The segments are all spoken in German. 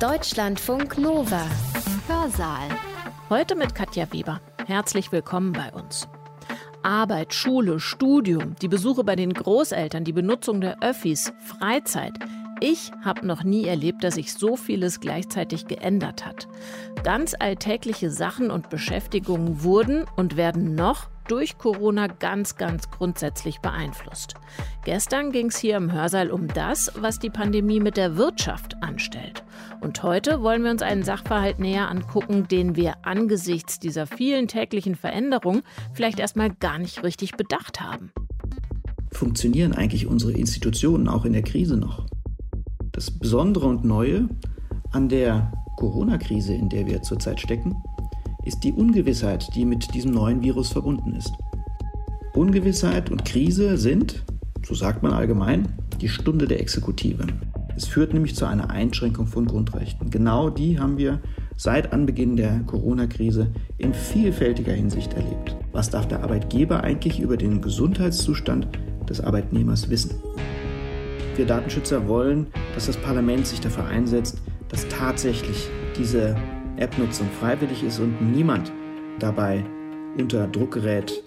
Deutschlandfunk Nova. Hörsaal. Heute mit Katja Weber. Herzlich willkommen bei uns. Arbeit, Schule, Studium, die Besuche bei den Großeltern, die Benutzung der Öffis, Freizeit. Ich habe noch nie erlebt, dass sich so vieles gleichzeitig geändert hat. Ganz alltägliche Sachen und Beschäftigungen wurden und werden noch durch Corona ganz, ganz grundsätzlich beeinflusst. Gestern ging es hier im Hörsaal um das, was die Pandemie mit der Wirtschaft anstellt. Und heute wollen wir uns einen Sachverhalt näher angucken, den wir angesichts dieser vielen täglichen Veränderungen vielleicht erstmal gar nicht richtig bedacht haben. Funktionieren eigentlich unsere Institutionen auch in der Krise noch? Das Besondere und Neue an der Corona-Krise, in der wir zurzeit stecken, ist die Ungewissheit, die mit diesem neuen Virus verbunden ist. Ungewissheit und Krise sind, so sagt man allgemein, die Stunde der Exekutive. Es führt nämlich zu einer Einschränkung von Grundrechten. Genau die haben wir seit Anbeginn der Corona-Krise in vielfältiger Hinsicht erlebt. Was darf der Arbeitgeber eigentlich über den Gesundheitszustand des Arbeitnehmers wissen? Wir Datenschützer wollen, dass das Parlament sich dafür einsetzt, dass tatsächlich diese App-Nutzung freiwillig ist und niemand dabei unter Druck gerät.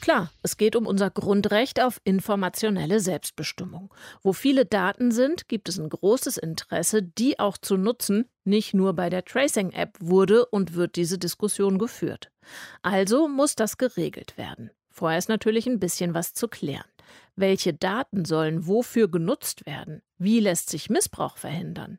Klar, es geht um unser Grundrecht auf informationelle Selbstbestimmung. Wo viele Daten sind, gibt es ein großes Interesse, die auch zu nutzen. Nicht nur bei der Tracing-App wurde und wird diese Diskussion geführt. Also muss das geregelt werden. Vorher ist natürlich ein bisschen was zu klären. Welche Daten sollen wofür genutzt werden? Wie lässt sich Missbrauch verhindern?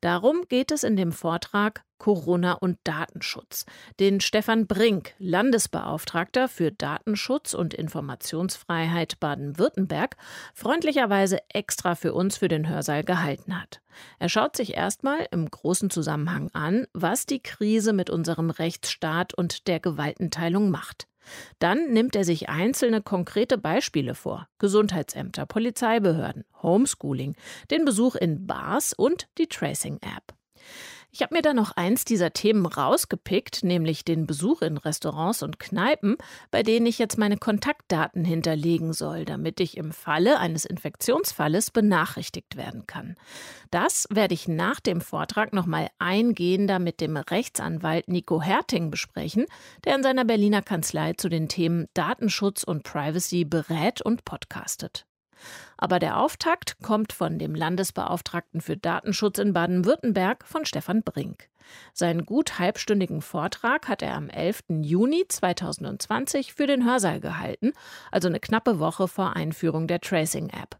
Darum geht es in dem Vortrag Corona und Datenschutz, den Stefan Brink, Landesbeauftragter für Datenschutz und Informationsfreiheit Baden-Württemberg, freundlicherweise extra für uns für den Hörsaal gehalten hat. Er schaut sich erstmal im großen Zusammenhang an, was die Krise mit unserem Rechtsstaat und der Gewaltenteilung macht. Dann nimmt er sich einzelne konkrete Beispiele vor. Gesundheitsämter, Polizeibehörden, Homeschooling, den Besuch in Bars und die Tracing-App. Ich habe mir da noch eins dieser Themen rausgepickt, nämlich den Besuch in Restaurants und Kneipen, bei denen ich jetzt meine Kontaktdaten hinterlegen soll, damit ich im Falle eines Infektionsfalles benachrichtigt werden kann. Das werde ich nach dem Vortrag nochmal eingehender mit dem Rechtsanwalt Nico Herting besprechen, der in seiner Berliner Kanzlei zu den Themen Datenschutz und Privacy berät und podcastet. Aber der Auftakt kommt von dem Landesbeauftragten für Datenschutz in Baden-Württemberg von Stefan Brink. Seinen gut halbstündigen Vortrag hat er am 11. Juni 2020 für den Hörsaal gehalten, also eine knappe Woche vor Einführung der Tracing-App.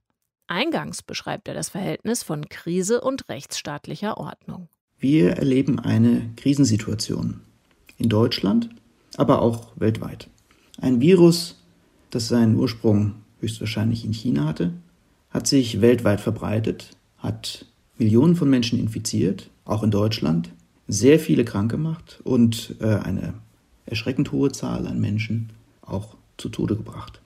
Eingangs beschreibt er das Verhältnis von Krise und rechtsstaatlicher Ordnung. Wir erleben eine Krisensituation in Deutschland, aber auch weltweit. Ein Virus, das seinen Ursprung höchstwahrscheinlich in China hatte, hat sich weltweit verbreitet, hat Millionen von Menschen infiziert, auch in Deutschland, sehr viele krank gemacht und äh, eine erschreckend hohe Zahl an Menschen auch zu Tode gebracht.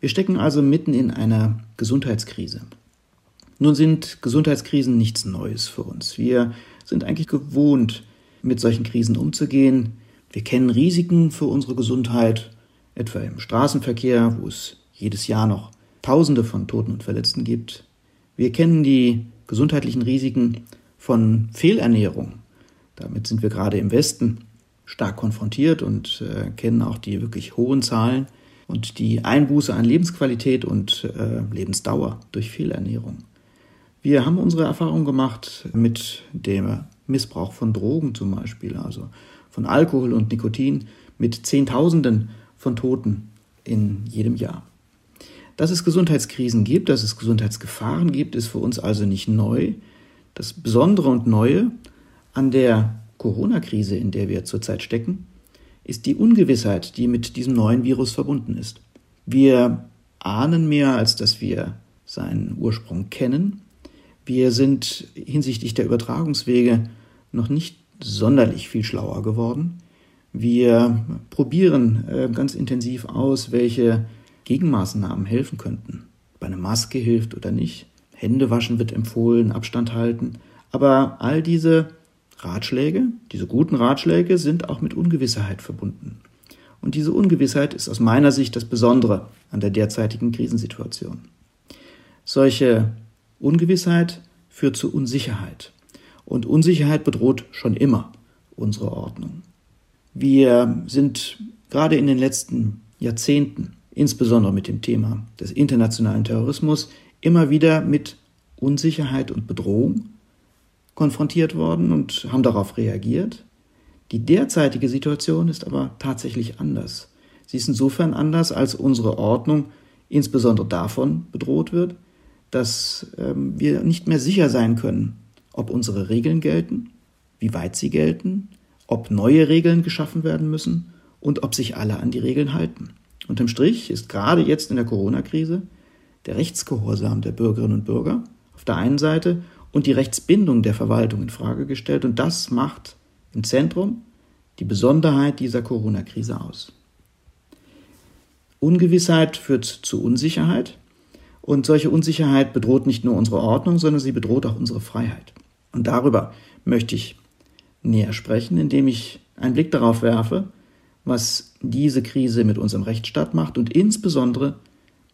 Wir stecken also mitten in einer Gesundheitskrise. Nun sind Gesundheitskrisen nichts Neues für uns. Wir sind eigentlich gewohnt, mit solchen Krisen umzugehen. Wir kennen Risiken für unsere Gesundheit, etwa im Straßenverkehr, wo es jedes Jahr noch Tausende von Toten und Verletzten gibt. Wir kennen die gesundheitlichen Risiken von Fehlernährung. Damit sind wir gerade im Westen stark konfrontiert und äh, kennen auch die wirklich hohen Zahlen und die Einbuße an Lebensqualität und äh, Lebensdauer durch Fehlernährung. Wir haben unsere Erfahrung gemacht mit dem Missbrauch von Drogen zum Beispiel, also von Alkohol und Nikotin, mit Zehntausenden von Toten in jedem Jahr. Dass es Gesundheitskrisen gibt, dass es Gesundheitsgefahren gibt, ist für uns also nicht neu. Das Besondere und Neue an der Corona-Krise, in der wir zurzeit stecken, ist die Ungewissheit, die mit diesem neuen Virus verbunden ist. Wir ahnen mehr, als dass wir seinen Ursprung kennen. Wir sind hinsichtlich der Übertragungswege noch nicht sonderlich viel schlauer geworden. Wir probieren äh, ganz intensiv aus, welche Gegenmaßnahmen helfen könnten. Ob eine Maske hilft oder nicht. Hände waschen wird empfohlen, Abstand halten. Aber all diese Ratschläge, diese guten Ratschläge sind auch mit Ungewissheit verbunden. Und diese Ungewissheit ist aus meiner Sicht das Besondere an der derzeitigen Krisensituation. Solche Ungewissheit führt zu Unsicherheit. Und Unsicherheit bedroht schon immer unsere Ordnung. Wir sind gerade in den letzten Jahrzehnten, insbesondere mit dem Thema des internationalen Terrorismus, immer wieder mit Unsicherheit und Bedrohung konfrontiert worden und haben darauf reagiert. Die derzeitige Situation ist aber tatsächlich anders. Sie ist insofern anders, als unsere Ordnung insbesondere davon bedroht wird, dass ähm, wir nicht mehr sicher sein können, ob unsere Regeln gelten, wie weit sie gelten, ob neue Regeln geschaffen werden müssen und ob sich alle an die Regeln halten. Unterm Strich ist gerade jetzt in der Corona-Krise der Rechtsgehorsam der Bürgerinnen und Bürger auf der einen Seite und die Rechtsbindung der Verwaltung in Frage gestellt. Und das macht im Zentrum die Besonderheit dieser Corona-Krise aus. Ungewissheit führt zu Unsicherheit. Und solche Unsicherheit bedroht nicht nur unsere Ordnung, sondern sie bedroht auch unsere Freiheit. Und darüber möchte ich näher sprechen, indem ich einen Blick darauf werfe, was diese Krise mit unserem Rechtsstaat macht und insbesondere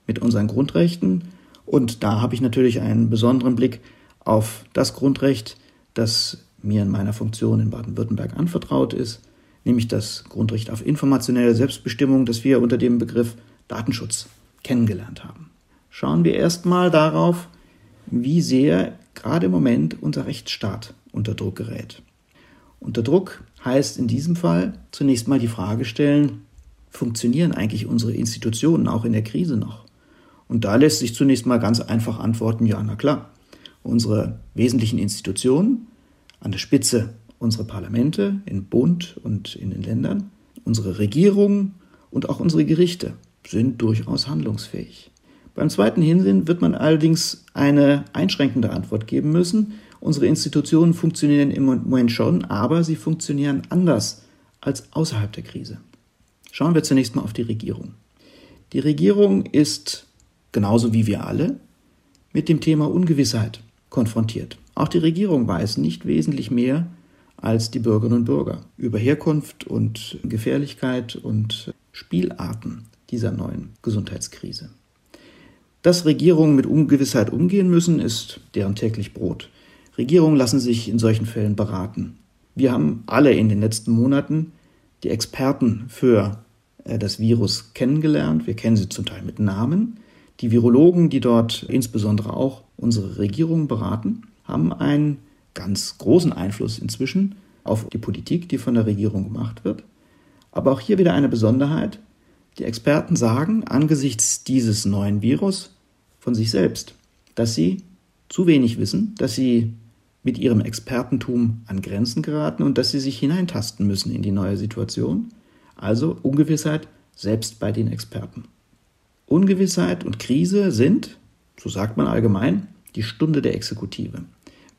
mit unseren Grundrechten. Und da habe ich natürlich einen besonderen Blick auf das Grundrecht, das mir in meiner Funktion in Baden-Württemberg anvertraut ist, nämlich das Grundrecht auf informationelle Selbstbestimmung, das wir unter dem Begriff Datenschutz kennengelernt haben. Schauen wir erstmal darauf, wie sehr gerade im Moment unser Rechtsstaat unter Druck gerät. Unter Druck heißt in diesem Fall zunächst mal die Frage stellen, funktionieren eigentlich unsere Institutionen auch in der Krise noch? Und da lässt sich zunächst mal ganz einfach antworten, ja, na klar unsere wesentlichen Institutionen, an der Spitze unsere Parlamente in Bund und in den Ländern, unsere Regierungen und auch unsere Gerichte sind durchaus handlungsfähig. Beim zweiten Hinsehen wird man allerdings eine einschränkende Antwort geben müssen. Unsere Institutionen funktionieren im Moment schon, aber sie funktionieren anders als außerhalb der Krise. Schauen wir zunächst mal auf die Regierung. Die Regierung ist, genauso wie wir alle, mit dem Thema Ungewissheit konfrontiert. Auch die Regierung weiß nicht wesentlich mehr als die Bürgerinnen und Bürger über Herkunft und Gefährlichkeit und Spielarten dieser neuen Gesundheitskrise. Dass Regierungen mit Ungewissheit umgehen müssen, ist deren täglich Brot. Regierungen lassen sich in solchen Fällen beraten. Wir haben alle in den letzten Monaten die Experten für äh, das Virus kennengelernt. Wir kennen sie zum Teil mit Namen. Die Virologen, die dort insbesondere auch unsere Regierung beraten, haben einen ganz großen Einfluss inzwischen auf die Politik, die von der Regierung gemacht wird. Aber auch hier wieder eine Besonderheit. Die Experten sagen angesichts dieses neuen Virus von sich selbst, dass sie zu wenig wissen, dass sie mit ihrem Expertentum an Grenzen geraten und dass sie sich hineintasten müssen in die neue Situation. Also Ungewissheit selbst bei den Experten. Ungewissheit und Krise sind, so sagt man allgemein, die Stunde der Exekutive.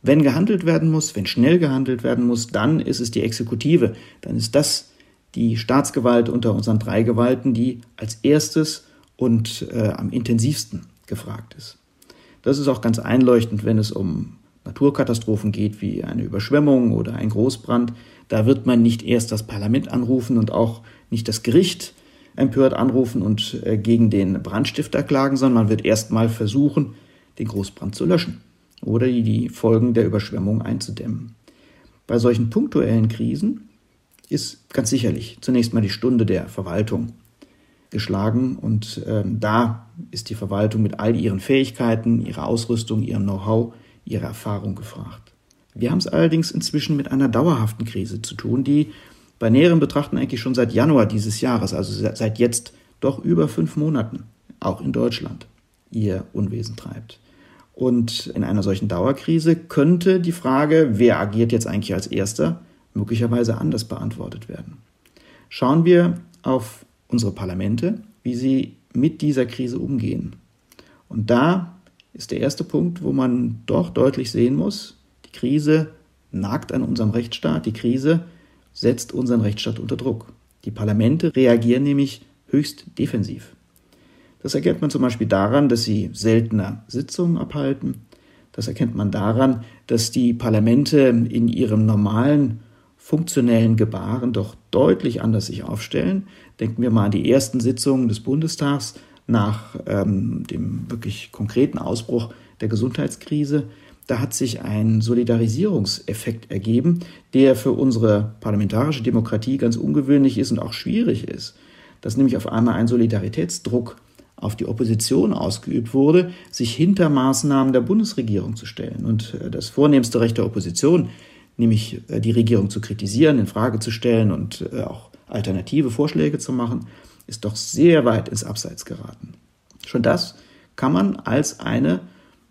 Wenn gehandelt werden muss, wenn schnell gehandelt werden muss, dann ist es die Exekutive. Dann ist das die Staatsgewalt unter unseren drei Gewalten, die als erstes und äh, am intensivsten gefragt ist. Das ist auch ganz einleuchtend, wenn es um Naturkatastrophen geht, wie eine Überschwemmung oder ein Großbrand. Da wird man nicht erst das Parlament anrufen und auch nicht das Gericht empört anrufen und äh, gegen den Brandstifter klagen, sondern man wird erstmal versuchen, den Großbrand zu löschen oder die Folgen der Überschwemmung einzudämmen. Bei solchen punktuellen Krisen ist ganz sicherlich zunächst mal die Stunde der Verwaltung geschlagen und äh, da ist die Verwaltung mit all ihren Fähigkeiten, ihrer Ausrüstung, ihrem Know-how, ihrer Erfahrung gefragt. Wir haben es allerdings inzwischen mit einer dauerhaften Krise zu tun, die bei näherem Betrachten eigentlich schon seit Januar dieses Jahres, also seit jetzt doch über fünf Monaten, auch in Deutschland, ihr Unwesen treibt. Und in einer solchen Dauerkrise könnte die Frage, wer agiert jetzt eigentlich als Erster, möglicherweise anders beantwortet werden. Schauen wir auf unsere Parlamente, wie sie mit dieser Krise umgehen. Und da ist der erste Punkt, wo man doch deutlich sehen muss, die Krise nagt an unserem Rechtsstaat, die Krise setzt unseren Rechtsstaat unter Druck. Die Parlamente reagieren nämlich höchst defensiv. Das erkennt man zum Beispiel daran, dass sie seltener Sitzungen abhalten. Das erkennt man daran, dass die Parlamente in ihrem normalen funktionellen Gebaren doch deutlich anders sich aufstellen. Denken wir mal an die ersten Sitzungen des Bundestags nach ähm, dem wirklich konkreten Ausbruch der Gesundheitskrise. da hat sich ein Solidarisierungseffekt ergeben, der für unsere parlamentarische Demokratie ganz ungewöhnlich ist und auch schwierig ist. Dass nämlich auf einmal ein Solidaritätsdruck auf die Opposition ausgeübt wurde, sich hinter Maßnahmen der Bundesregierung zu stellen. Und äh, das vornehmste Recht der Opposition, nämlich äh, die Regierung zu kritisieren, in Frage zu stellen und äh, auch alternative Vorschläge zu machen, ist doch sehr weit ins Abseits geraten. Schon das kann man als eine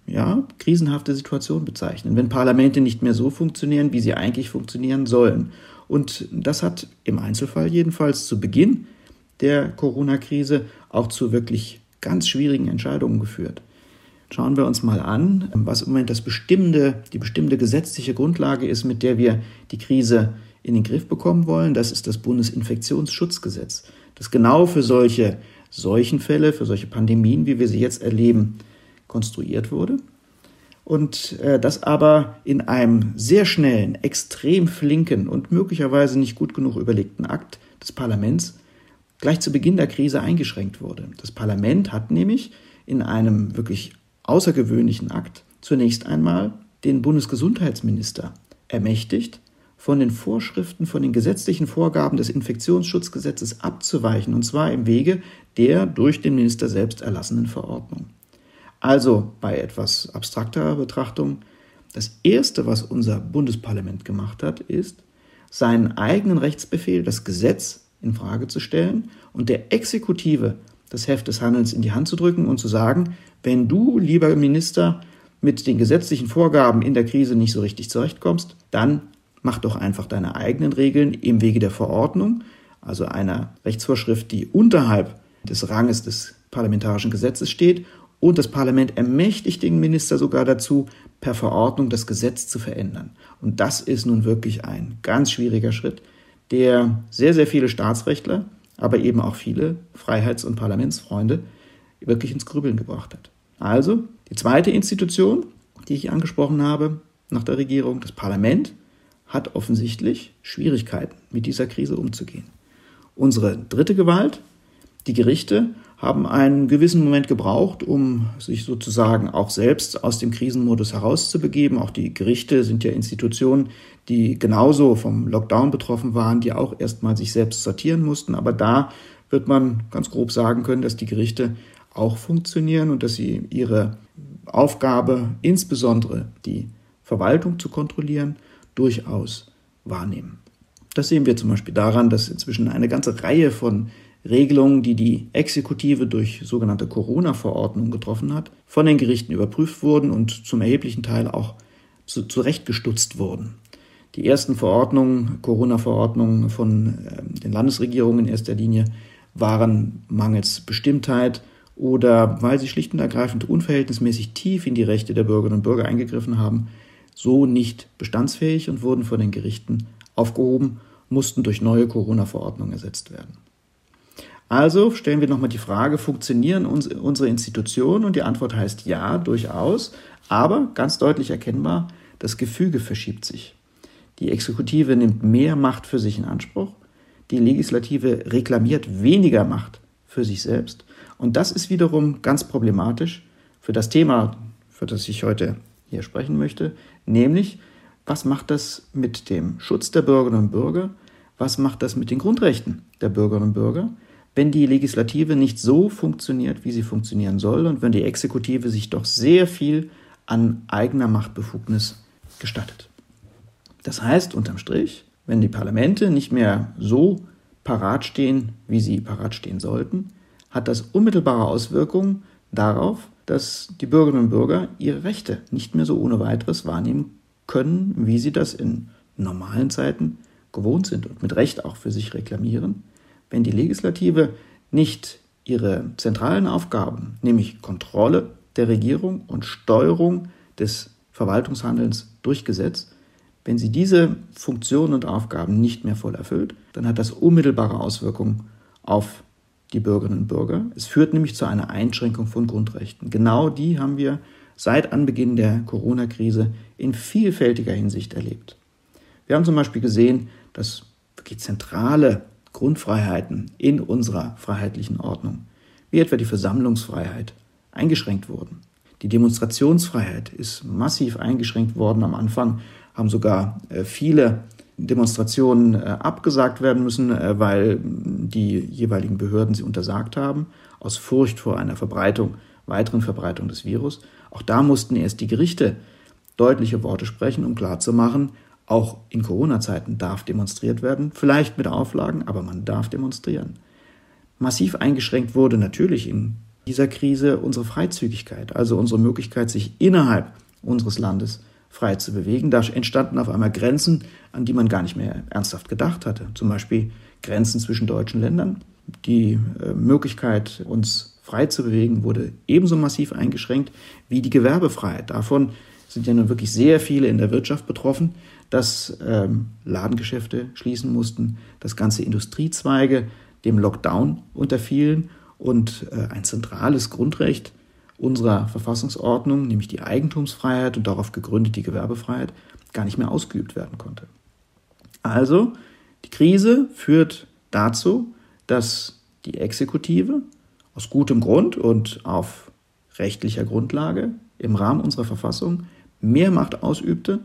ja, krisenhafte Situation bezeichnen, wenn Parlamente nicht mehr so funktionieren, wie sie eigentlich funktionieren sollen. Und das hat im Einzelfall jedenfalls zu Beginn der Corona-Krise auch zu wirklich ganz schwierigen Entscheidungen geführt. Schauen wir uns mal an, was im Moment das bestimmende, die bestimmte gesetzliche Grundlage ist, mit der wir die Krise in den Griff bekommen wollen. Das ist das Bundesinfektionsschutzgesetz, das genau für solche Seuchenfälle, für solche Pandemien, wie wir sie jetzt erleben, konstruiert wurde. Und äh, das aber in einem sehr schnellen, extrem flinken und möglicherweise nicht gut genug überlegten Akt des Parlaments gleich zu Beginn der Krise eingeschränkt wurde. Das Parlament hat nämlich in einem wirklich außergewöhnlichen Akt zunächst einmal den Bundesgesundheitsminister ermächtigt, von den Vorschriften, von den gesetzlichen Vorgaben des Infektionsschutzgesetzes abzuweichen, und zwar im Wege der durch den Minister selbst erlassenen Verordnung. Also bei etwas abstrakterer Betrachtung, das Erste, was unser Bundesparlament gemacht hat, ist, seinen eigenen Rechtsbefehl, das Gesetz, in Frage zu stellen und der Exekutive das Heft des Handelns in die Hand zu drücken und zu sagen, wenn du, lieber Minister, mit den gesetzlichen Vorgaben in der Krise nicht so richtig zurechtkommst, dann mach doch einfach deine eigenen Regeln im Wege der Verordnung, also einer Rechtsvorschrift, die unterhalb des Ranges des parlamentarischen Gesetzes steht. Und das Parlament ermächtigt den Minister sogar dazu, per Verordnung das Gesetz zu verändern. Und das ist nun wirklich ein ganz schwieriger Schritt, der sehr, sehr viele Staatsrechtler, aber eben auch viele Freiheits- und Parlamentsfreunde wirklich ins Grübeln gebracht hat. Also die zweite Institution, die ich angesprochen habe nach der Regierung, das Parlament, hat offensichtlich Schwierigkeiten, mit dieser Krise umzugehen. Unsere dritte Gewalt, die Gerichte, haben einen gewissen Moment gebraucht, um sich sozusagen auch selbst aus dem Krisenmodus herauszubegeben. Auch die Gerichte sind ja Institutionen, die genauso vom Lockdown betroffen waren, die auch erstmal sich selbst sortieren mussten. Aber da wird man ganz grob sagen können, dass die Gerichte auch funktionieren und dass sie ihre Aufgabe, insbesondere die Verwaltung zu kontrollieren, durchaus wahrnehmen. Das sehen wir zum Beispiel daran, dass inzwischen eine ganze Reihe von Regelungen, die die Exekutive durch sogenannte Corona-Verordnungen getroffen hat, von den Gerichten überprüft wurden und zum erheblichen Teil auch zu, zurechtgestutzt wurden. Die ersten Verordnungen, Corona-Verordnungen von äh, den Landesregierungen in erster Linie, waren mangels Bestimmtheit oder weil sie schlicht und ergreifend unverhältnismäßig tief in die Rechte der Bürgerinnen und Bürger eingegriffen haben, so nicht bestandsfähig und wurden von den Gerichten aufgehoben, mussten durch neue Corona-Verordnungen ersetzt werden. Also stellen wir nochmal die Frage, funktionieren uns, unsere Institutionen? Und die Antwort heißt ja, durchaus. Aber ganz deutlich erkennbar, das Gefüge verschiebt sich. Die Exekutive nimmt mehr Macht für sich in Anspruch. Die Legislative reklamiert weniger Macht für sich selbst. Und das ist wiederum ganz problematisch für das Thema, für das ich heute hier sprechen möchte, nämlich was macht das mit dem Schutz der Bürgerinnen und Bürger? Was macht das mit den Grundrechten der Bürgerinnen und Bürger? wenn die Legislative nicht so funktioniert, wie sie funktionieren soll und wenn die Exekutive sich doch sehr viel an eigener Machtbefugnis gestattet. Das heißt, unterm Strich, wenn die Parlamente nicht mehr so parat stehen, wie sie parat stehen sollten, hat das unmittelbare Auswirkungen darauf, dass die Bürgerinnen und Bürger ihre Rechte nicht mehr so ohne weiteres wahrnehmen können, wie sie das in normalen Zeiten gewohnt sind und mit Recht auch für sich reklamieren. Wenn die Legislative nicht ihre zentralen Aufgaben, nämlich Kontrolle der Regierung und Steuerung des Verwaltungshandelns durch Gesetz, wenn sie diese Funktionen und Aufgaben nicht mehr voll erfüllt, dann hat das unmittelbare Auswirkungen auf die Bürgerinnen und Bürger. Es führt nämlich zu einer Einschränkung von Grundrechten. Genau die haben wir seit Anbeginn der Corona-Krise in vielfältiger Hinsicht erlebt. Wir haben zum Beispiel gesehen, dass wirklich zentrale Grundfreiheiten in unserer freiheitlichen Ordnung, wie etwa die Versammlungsfreiheit, eingeschränkt wurden. Die Demonstrationsfreiheit ist massiv eingeschränkt worden. Am Anfang haben sogar äh, viele Demonstrationen äh, abgesagt werden müssen, äh, weil die jeweiligen Behörden sie untersagt haben, aus Furcht vor einer Verbreitung, weiteren Verbreitung des Virus. Auch da mussten erst die Gerichte deutliche Worte sprechen, um klarzumachen, auch in Corona-Zeiten darf demonstriert werden, vielleicht mit Auflagen, aber man darf demonstrieren. Massiv eingeschränkt wurde natürlich in dieser Krise unsere Freizügigkeit, also unsere Möglichkeit, sich innerhalb unseres Landes frei zu bewegen. Da entstanden auf einmal Grenzen, an die man gar nicht mehr ernsthaft gedacht hatte. Zum Beispiel Grenzen zwischen deutschen Ländern. Die äh, Möglichkeit, uns frei zu bewegen, wurde ebenso massiv eingeschränkt wie die Gewerbefreiheit. Davon sind ja nun wirklich sehr viele in der Wirtschaft betroffen, dass ähm, Ladengeschäfte schließen mussten, dass ganze Industriezweige dem Lockdown unterfielen und äh, ein zentrales Grundrecht unserer Verfassungsordnung, nämlich die Eigentumsfreiheit und darauf gegründet die Gewerbefreiheit, gar nicht mehr ausgeübt werden konnte. Also, die Krise führt dazu, dass die Exekutive aus gutem Grund und auf rechtlicher Grundlage im Rahmen unserer Verfassung mehr Macht ausübte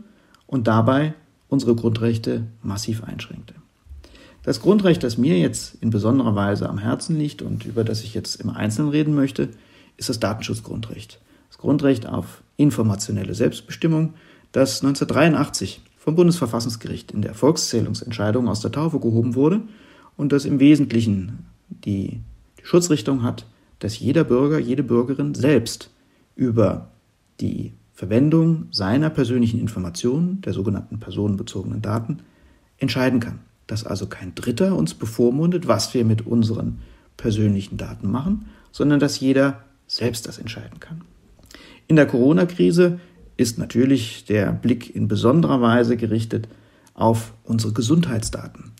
und dabei unsere Grundrechte massiv einschränkte. Das Grundrecht, das mir jetzt in besonderer Weise am Herzen liegt und über das ich jetzt im Einzelnen reden möchte, ist das Datenschutzgrundrecht. Das Grundrecht auf informationelle Selbstbestimmung, das 1983 vom Bundesverfassungsgericht in der Volkszählungsentscheidung aus der Taufe gehoben wurde und das im Wesentlichen die, Schutzrichtung hat, dass jeder Bürger, jede Bürgerin selbst über die Verwendung seiner persönlichen Informationen, der sogenannten personenbezogenen Daten, entscheiden kann. Dass also kein Dritter uns bevormundet, was wir mit unseren persönlichen Daten machen, sondern dass jeder selbst das entscheiden kann. In der Corona-Krise ist natürlich der Blick in besonderer Weise gerichtet auf unsere Gesundheitsdaten.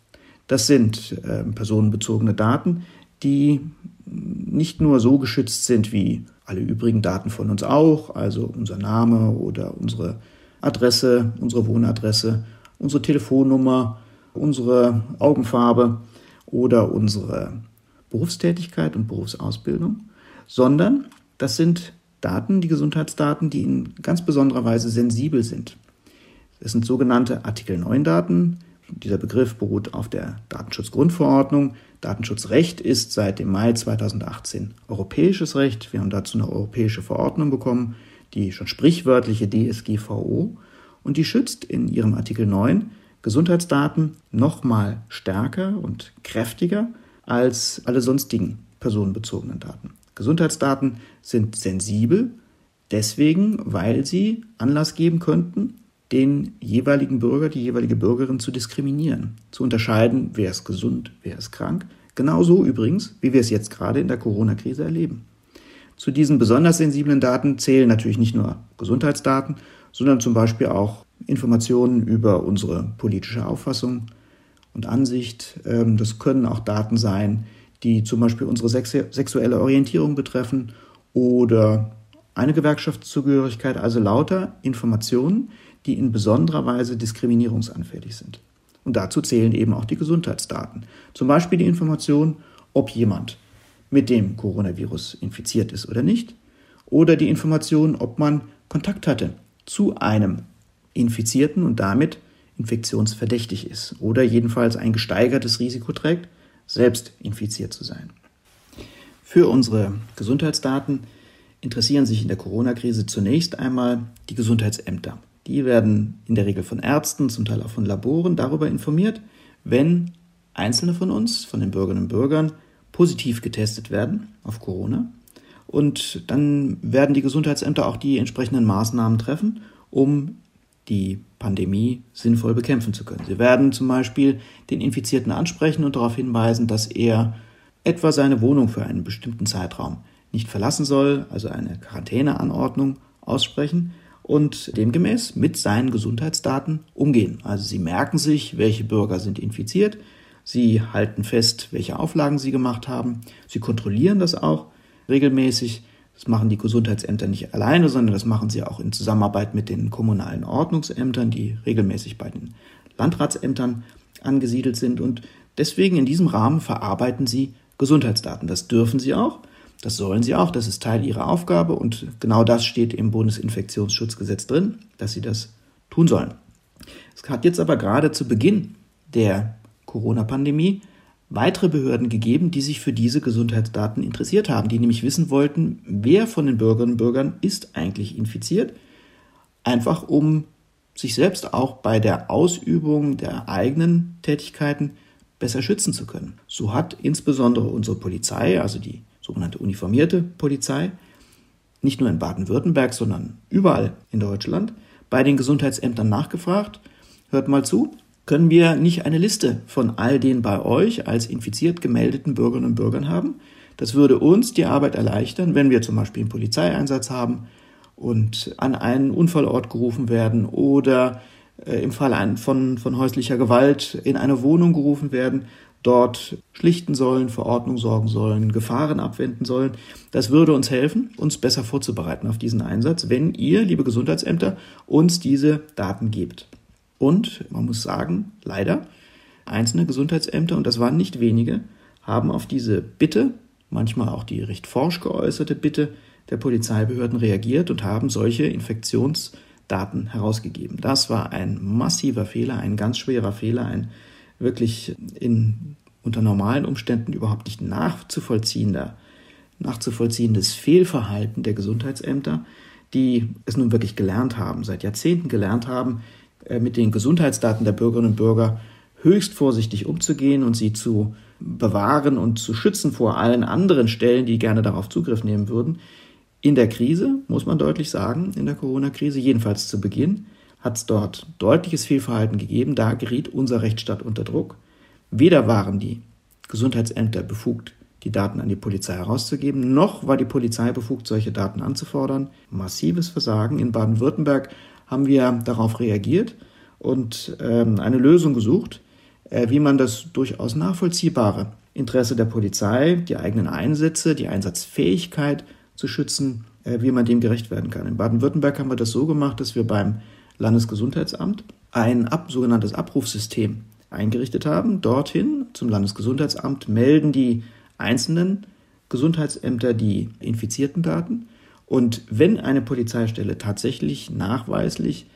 Das sind äh, personenbezogene Daten, die nicht nur so geschützt sind wie alle übrigen Daten von uns auch, also unser Name oder unsere Adresse, unsere Wohnadresse, unsere Telefonnummer, unsere Augenfarbe oder unsere Berufstätigkeit und Berufsausbildung, sondern das sind Daten, die Gesundheitsdaten, die in ganz besonderer Weise sensibel sind. Es sind sogenannte Artikel 9 Daten. Dieser Begriff beruht auf der Datenschutzgrundverordnung. Datenschutzrecht ist seit dem Mai 2018 europäisches Recht. Wir haben dazu eine europäische Verordnung bekommen, die schon sprichwörtliche DSGVO. Und die schützt in ihrem Artikel 9 Gesundheitsdaten nochmal stärker und kräftiger als alle sonstigen personenbezogenen Daten. Gesundheitsdaten sind sensibel, deswegen, weil sie Anlass geben könnten, den jeweiligen Bürger, die jeweilige Bürgerin zu diskriminieren, zu unterscheiden, wer ist gesund, wer ist krank. Genauso übrigens, wie wir es jetzt gerade in der Corona-Krise erleben. Zu diesen besonders sensiblen Daten zählen natürlich nicht nur Gesundheitsdaten, sondern zum Beispiel auch Informationen über unsere politische Auffassung und Ansicht. Ähm, das können auch Daten sein, die zum Beispiel unsere sexuelle Orientierung betreffen oder eine Gewerkschaftszugehörigkeit, also lauter Informationen, die in besonderer Weise diskriminierungsanfällig sind. Und dazu zählen eben auch die Gesundheitsdaten. Zum Beispiel die Information, ob jemand mit dem Coronavirus infiziert ist oder nicht, oder die Information, ob man Kontakt hatte zu einem Infizierten und damit infektionsverdächtig ist oder jedenfalls ein gesteigertes Risiko trägt, selbst infiziert zu sein. Für unsere Gesundheitsdaten interessieren sich in der Corona-Krise zunächst einmal die Gesundheitsämter. Die werden in der Regel von Ärzten, zum Teil auch von Laboren darüber informiert, wenn einzelne von uns, von den Bürgerinnen und Bürgern, positiv getestet werden auf Corona. Und dann werden die Gesundheitsämter auch die entsprechenden Maßnahmen treffen, um die Pandemie sinnvoll bekämpfen zu können. Sie werden zum Beispiel den Infizierten ansprechen und darauf hinweisen, dass er etwa seine Wohnung für einen bestimmten Zeitraum nicht verlassen soll, also eine Quarantäneanordnung aussprechen und demgemäß mit seinen Gesundheitsdaten umgehen. Also sie merken sich, welche Bürger sind infiziert, sie halten fest, welche Auflagen sie gemacht haben, sie kontrollieren das auch regelmäßig das machen die Gesundheitsämter nicht alleine, sondern das machen sie auch in Zusammenarbeit mit den kommunalen Ordnungsämtern, die regelmäßig bei den Landratsämtern angesiedelt sind. Und deswegen in diesem Rahmen verarbeiten sie Gesundheitsdaten. Das dürfen sie auch. Das sollen sie auch, das ist Teil ihrer Aufgabe und genau das steht im Bundesinfektionsschutzgesetz drin, dass sie das tun sollen. Es hat jetzt aber gerade zu Beginn der Corona-Pandemie weitere Behörden gegeben, die sich für diese Gesundheitsdaten interessiert haben, die nämlich wissen wollten, wer von den Bürgerinnen und Bürgern ist eigentlich infiziert, einfach um sich selbst auch bei der Ausübung der eigenen Tätigkeiten besser schützen zu können. So hat insbesondere unsere Polizei, also die sogenannte uniformierte Polizei, nicht nur in Baden-Württemberg, sondern überall in Deutschland, bei den Gesundheitsämtern nachgefragt, hört mal zu, können wir nicht eine Liste von all den bei euch als infiziert gemeldeten Bürgerinnen und Bürgern haben? Das würde uns die Arbeit erleichtern, wenn wir zum Beispiel einen Polizeieinsatz haben und an einen Unfallort gerufen werden oder äh, im Fall von, von häuslicher Gewalt in eine Wohnung gerufen werden, dort schlichten sollen, für Ordnung sorgen sollen, Gefahren abwenden sollen. Das würde uns helfen, uns besser vorzubereiten auf diesen Einsatz, wenn ihr, liebe Gesundheitsämter, uns diese Daten gebt. Und man muss sagen, leider, einzelne Gesundheitsämter, und das waren nicht wenige, haben auf diese Bitte, manchmal auch die recht forsch geäußerte Bitte der Polizeibehörden reagiert und haben solche Infektions- Daten herausgegeben. Das war ein massiver Fehler, ein ganz schwerer Fehler, ein wirklich in, unter normalen Umständen überhaupt nicht nachzuvollziehender, nachzuvollziehendes Fehlverhalten der Gesundheitsämter, die es nun wirklich gelernt haben, seit Jahrzehnten gelernt haben, mit den Gesundheitsdaten der Bürgerinnen und Bürger höchst vorsichtig umzugehen und sie zu bewahren und zu schützen vor allen anderen Stellen, die gerne darauf Zugriff nehmen würden. In der Krise, muss man deutlich sagen, in der Corona-Krise, jedenfalls zu Beginn, hat es dort deutliches Fehlverhalten gegeben. Da geriet unser Rechtsstaat unter Druck. Weder waren die Gesundheitsämter befugt, die Daten an die Polizei herauszugeben, noch war die Polizei befugt, solche Daten anzufordern. Massives Versagen. In Baden-Württemberg haben wir darauf reagiert und ähm, eine Lösung gesucht, äh, wie man das durchaus nachvollziehbare Interesse der Polizei, die eigenen Einsätze, die Einsatzfähigkeit zu schützen, äh, wie man dem gerecht werden kann. In Baden-Württemberg haben wir das so gemacht, dass wir beim Landesgesundheitsamt ein ab, sogenanntes Abrufsystem eingerichtet haben. Dorthin zum Landesgesundheitsamt melden die einzelnen Gesundheitsämter die infizierten Daten. Und wenn eine Polizeistelle tatsächlich nachweislich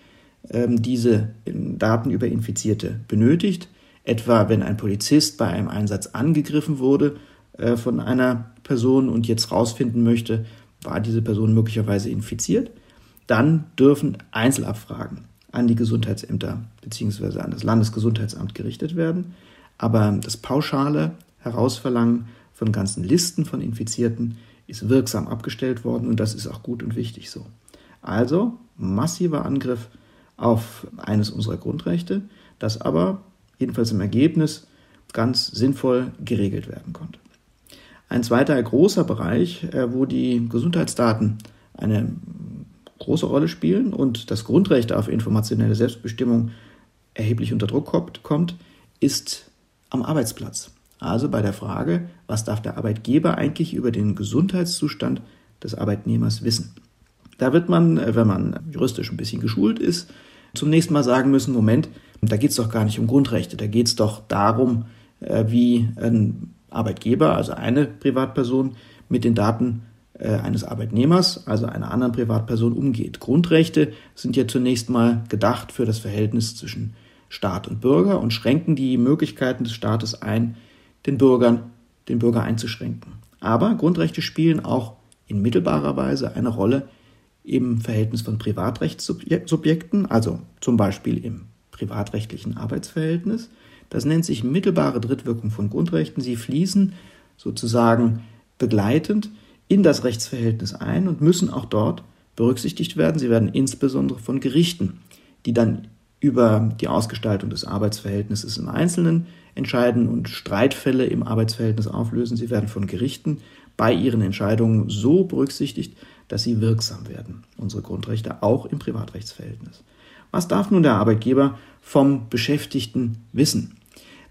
ähm, diese Daten über Infizierte benötigt, etwa wenn ein Polizist bei einem Einsatz angegriffen wurde äh, von einer Person und jetzt rausfinden möchte, war diese Person möglicherweise infiziert, dann dürfen Einzelabfragen an die Gesundheitsämter bzw. an das Landesgesundheitsamt gerichtet werden. Aber das pauschale Herausverlangen von ganzen Listen von Infizierten ist wirksam abgestellt worden und das ist auch gut und wichtig so. Also massiver Angriff auf eines unserer Grundrechte, das aber jedenfalls im Ergebnis ganz sinnvoll geregelt werden konnte. Ein zweiter großer Bereich, äh, wo die Gesundheitsdaten eine große Rolle spielen und das Grundrecht auf informationelle Selbstbestimmung erheblich unter Druck kommt, ist am Arbeitsplatz. Also bei der Frage, was darf der Arbeitgeber eigentlich über den Gesundheitszustand des Arbeitnehmers wissen? Da wird man, äh, wenn man juristisch ein bisschen geschult ist, zunächst mal sagen müssen, Moment, da geht es doch gar nicht um Grundrechte, da geht es doch darum, äh, wie ein Arbeitgeber, also eine Privatperson, mit den Daten äh, eines Arbeitnehmers, also einer anderen Privatperson, umgeht. Grundrechte sind ja zunächst mal gedacht für das Verhältnis zwischen Staat und Bürger und schränken die Möglichkeiten des Staates ein, den Bürgern, den Bürger einzuschränken. Aber Grundrechte spielen auch in mittelbarer Weise eine Rolle im Verhältnis von Privatrechtssubjekten, also zum Beispiel im privatrechtlichen Arbeitsverhältnis, das nennt sich mittelbare Drittwirkung von Grundrechten. Sie fließen sozusagen begleitend in das Rechtsverhältnis ein und müssen auch dort berücksichtigt werden. Sie werden insbesondere von Gerichten, die dann über die Ausgestaltung des Arbeitsverhältnisses im Einzelnen entscheiden und Streitfälle im Arbeitsverhältnis auflösen. Sie werden von Gerichten bei ihren Entscheidungen so berücksichtigt, dass sie wirksam werden, unsere Grundrechte auch im Privatrechtsverhältnis. Was darf nun der Arbeitgeber vom Beschäftigten wissen?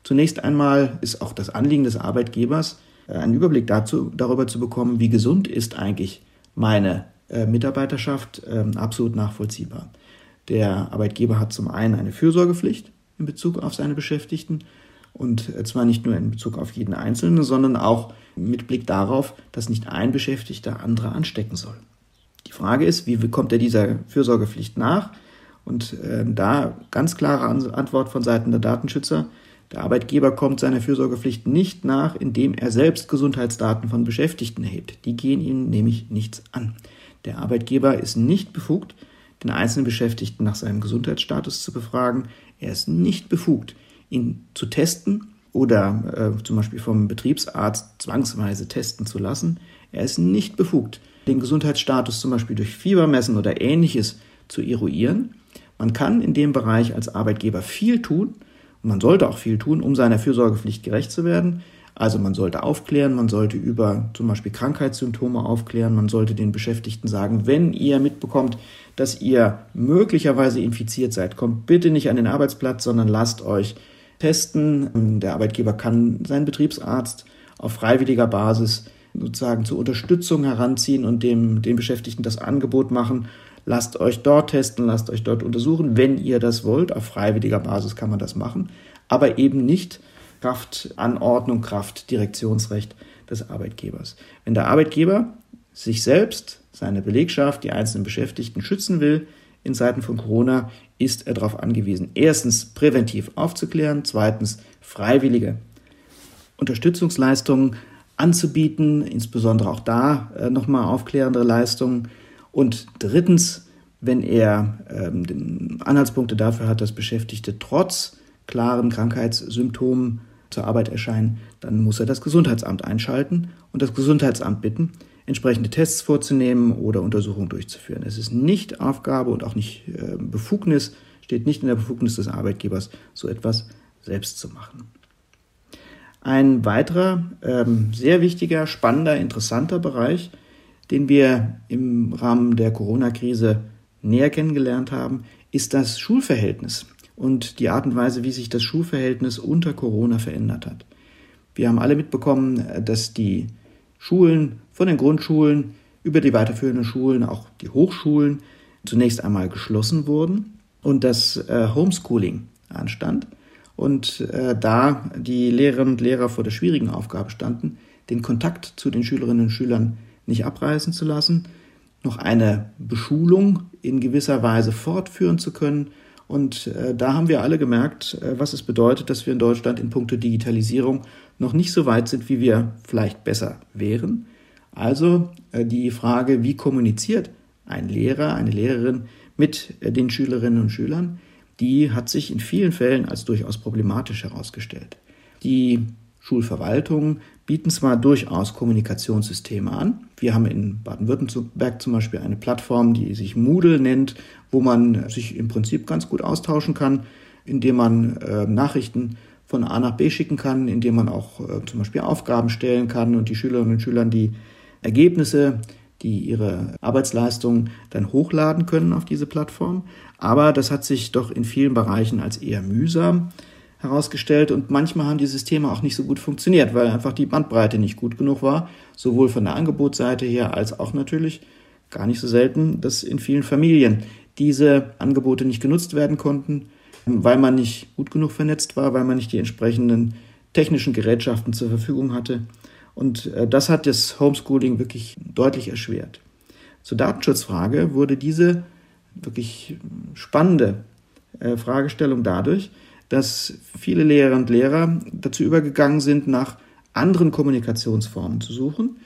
Zunächst einmal ist auch das Anliegen des Arbeitgebers, äh, einen Überblick dazu, darüber zu bekommen, wie gesund ist eigentlich meine äh, Mitarbeiterschaft, äh, absolut nachvollziehbar. Der Arbeitgeber hat zum einen eine Fürsorgepflicht in Bezug auf seine Beschäftigten Und zwar nicht nur in Bezug auf jeden Einzelnen, sondern auch mit Blick darauf, dass nicht ein Beschäftigter andere anstecken soll. Die Frage ist, wie kommt er dieser Fürsorgepflicht nach? Und äh, da ganz klare Antwort von Seiten der Datenschützer. Der Arbeitgeber kommt seiner Fürsorgepflicht nicht nach, indem er selbst Gesundheitsdaten von Beschäftigten erhebt. Die gehen ihnen nämlich nichts an. Der Arbeitgeber ist nicht befugt, den einzelnen Beschäftigten nach seinem Gesundheitsstatus zu befragen. Er ist nicht befugt, ihn zu testen oder äh, zum Beispiel vom Betriebsarzt zwangsweise testen zu lassen. Er ist nicht befugt, den Gesundheitsstatus zum Beispiel durch Fiebermessen oder ähnliches zu eruieren. Man kann in dem Bereich als Arbeitgeber viel tun und man sollte auch viel tun, um seiner Fürsorgepflicht gerecht zu werden. Also man sollte aufklären, man sollte über zum Beispiel Krankheitssymptome aufklären, man sollte den Beschäftigten sagen, wenn ihr mitbekommt, dass ihr möglicherweise infiziert seid, kommt bitte nicht an den Arbeitsplatz, sondern lasst euch testen. Der Arbeitgeber kann seinen Betriebsarzt auf freiwilliger Basis sozusagen zur Unterstützung heranziehen und dem, dem Beschäftigten das Angebot machen. Lasst euch dort testen, lasst euch dort untersuchen, wenn ihr das wollt. Auf freiwilliger Basis kann man das machen, aber eben nicht Kraft Anordnung, Kraft Direktionsrecht des Arbeitgebers. Wenn der Arbeitgeber sich selbst, seine Belegschaft, die einzelnen Beschäftigten schützen will in Zeiten von Corona, ist er darauf angewiesen, erstens präventiv aufzuklären, zweitens freiwillige Unterstützungsleistungen anzubieten, insbesondere auch da äh, nochmal aufklärende Leistungen. Und drittens, wenn er ähm, Anhaltspunkte dafür hat, dass Beschäftigte trotz klaren Krankheitssymptomen zur Arbeit erscheinen, dann muss er das Gesundheitsamt einschalten und das Gesundheitsamt bitten, entsprechende Tests vorzunehmen oder Untersuchungen durchzuführen. Es ist nicht Aufgabe und auch nicht äh, Befugnis, steht nicht in der Befugnis des Arbeitgebers, so etwas selbst zu machen. Ein weiterer ähm, sehr wichtiger, spannender, interessanter Bereich, den wir im Rahmen der Corona-Krise näher kennengelernt haben, ist das Schulverhältnis und die Art und Weise, wie sich das Schulverhältnis unter Corona verändert hat. Wir haben alle mitbekommen, dass die Schulen von den Grundschulen über die weiterführenden Schulen, auch die Hochschulen, zunächst einmal geschlossen wurden und das äh, Homeschooling anstand und äh, da die Lehrerinnen und Lehrer vor der schwierigen Aufgabe standen, den Kontakt zu den Schülerinnen und Schülern nicht abreißen zu lassen, noch eine Beschulung in gewisser Weise fortführen zu können. Und äh, da haben wir alle gemerkt, äh, was es bedeutet, dass wir in Deutschland in puncto Digitalisierung noch nicht so weit sind, wie wir vielleicht besser wären. Also äh, die Frage, wie kommuniziert ein Lehrer, eine Lehrerin mit äh, den Schülerinnen und Schülern, die hat sich in vielen Fällen als durchaus problematisch herausgestellt. Die Schulverwaltungen bieten zwar durchaus Kommunikationssysteme an. Wir haben in Baden-Württemberg zum Beispiel eine Plattform, die sich Moodle nennt, wo man sich im Prinzip ganz gut austauschen kann, indem man äh, Nachrichten von A nach B schicken kann, indem man auch zum Beispiel Aufgaben stellen kann und die Schülerinnen und Schüler die Ergebnisse, die ihre Arbeitsleistung dann hochladen können auf diese Plattform. Aber das hat sich doch in vielen Bereichen als eher mühsam herausgestellt und manchmal haben die Systeme auch nicht so gut funktioniert, weil einfach die Bandbreite nicht gut genug war, sowohl von der Angebotsseite her als auch natürlich gar nicht so selten, dass in vielen Familien diese Angebote nicht genutzt werden konnten, weil man nicht gut genug vernetzt war, weil man nicht die entsprechenden technischen Gerätschaften zur Verfügung hatte. Und äh, das hat das Homeschooling wirklich deutlich erschwert. Zur Datenschutzfrage wurde diese wirklich spannende äh, Fragestellung dadurch, dass viele Lehrerinnen und Lehrer dazu übergegangen sind, nach anderen Kommunikationsformen zu suchen.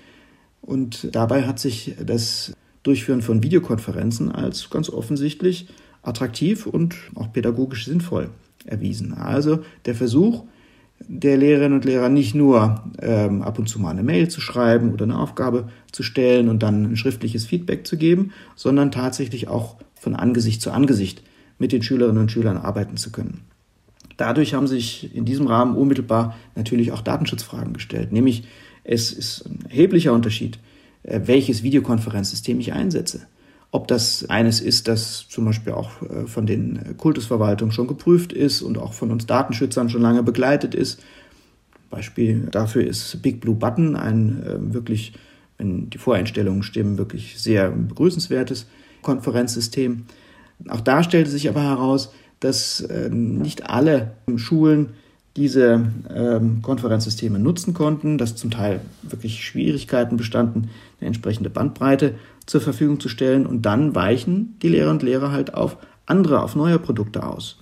Und dabei hat sich das Durchführen von Videokonferenzen als ganz offensichtlich attraktiv und auch pädagogisch sinnvoll erwiesen. Also der Versuch, der Lehrerinnen und Lehrer nicht nur ähm, ab und zu mal eine Mail zu schreiben oder eine Aufgabe zu stellen und dann ein schriftliches Feedback zu geben, sondern tatsächlich auch von Angesicht zu Angesicht mit den Schülerinnen und Schülern arbeiten zu können. Dadurch haben sich in diesem Rahmen unmittelbar natürlich auch Datenschutzfragen gestellt, nämlich es ist ein erheblicher Unterschied, äh, welches Videokonferenzsystem ich einsetze ob das eines ist, das zum Beispiel auch äh, von den Kultusverwaltungen schon geprüft ist und auch von uns Datenschützern schon lange begleitet ist. Beispiel dafür ist Big Blue Button ein äh, wirklich, wenn die Voreinstellungen stimmen, wirklich sehr begrüßenswertes Konferenzsystem. Auch da stellte sich aber heraus, dass äh, nicht alle Schulen diese ähm, Konferenzsysteme nutzen konnten, dass zum Teil wirklich Schwierigkeiten bestanden, eine entsprechende Bandbreite zur Verfügung zu stellen und dann weichen die Lehrer und Lehrer halt auf andere, auf neue Produkte aus.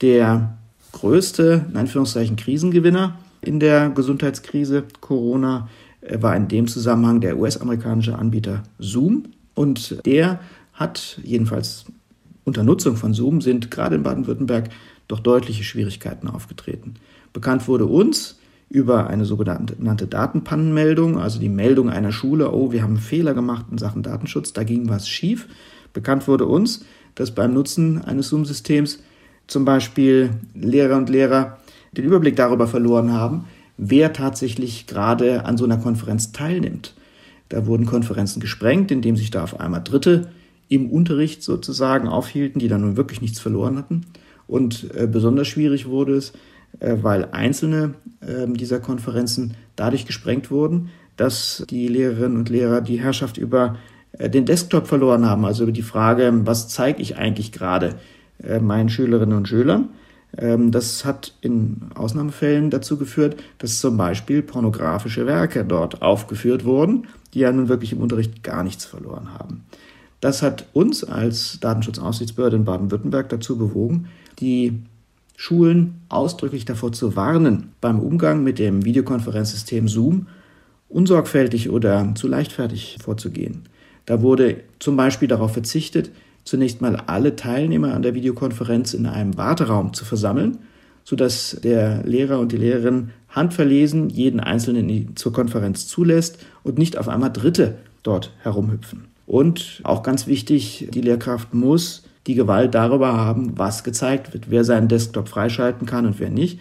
Der größte, in Anführungszeichen, Krisengewinner in der Gesundheitskrise Corona äh, war in dem Zusammenhang der US-amerikanische Anbieter Zoom und der hat jedenfalls unter Nutzung von Zoom sind gerade in Baden-Württemberg doch deutliche Schwierigkeiten aufgetreten. Bekannt wurde uns über eine sogenannte Datenpannenmeldung, also die Meldung einer Schule, oh, wir haben einen Fehler gemacht in Sachen Datenschutz, da ging was schief. Bekannt wurde uns, dass beim Nutzen eines Zoom-Systems zum Beispiel Lehrer und Lehrer den Überblick darüber verloren haben, wer tatsächlich gerade an so einer Konferenz teilnimmt. Da wurden Konferenzen gesprengt, indem sich da auf einmal Dritte im Unterricht sozusagen aufhielten, die dann nun wirklich nichts verloren hatten. Und äh, besonders schwierig wurde es, weil einzelne äh, dieser Konferenzen dadurch gesprengt wurden, dass die Lehrerinnen und Lehrer die Herrschaft über äh, den Desktop verloren haben, also über die Frage, was zeige ich eigentlich gerade äh, meinen Schülerinnen und Schülern. Ähm, das hat in Ausnahmefällen dazu geführt, dass zum Beispiel pornografische Werke dort aufgeführt wurden, die ja nun wirklich im Unterricht gar nichts verloren haben. Das hat uns als Datenschutzaufsichtsbehörde in Baden-Württemberg dazu bewogen, die Schulen ausdrücklich davor zu warnen, beim Umgang mit dem Videokonferenzsystem Zoom unsorgfältig oder zu leichtfertig vorzugehen. Da wurde zum Beispiel darauf verzichtet, zunächst mal alle Teilnehmer an der Videokonferenz in einem Warteraum zu versammeln, sodass der Lehrer und die Lehrerin handverlesen jeden Einzelnen zur Konferenz zulässt und nicht auf einmal Dritte dort herumhüpfen. Und auch ganz wichtig, die Lehrkraft muss die Gewalt darüber haben, was gezeigt wird, wer seinen Desktop freischalten kann und wer nicht.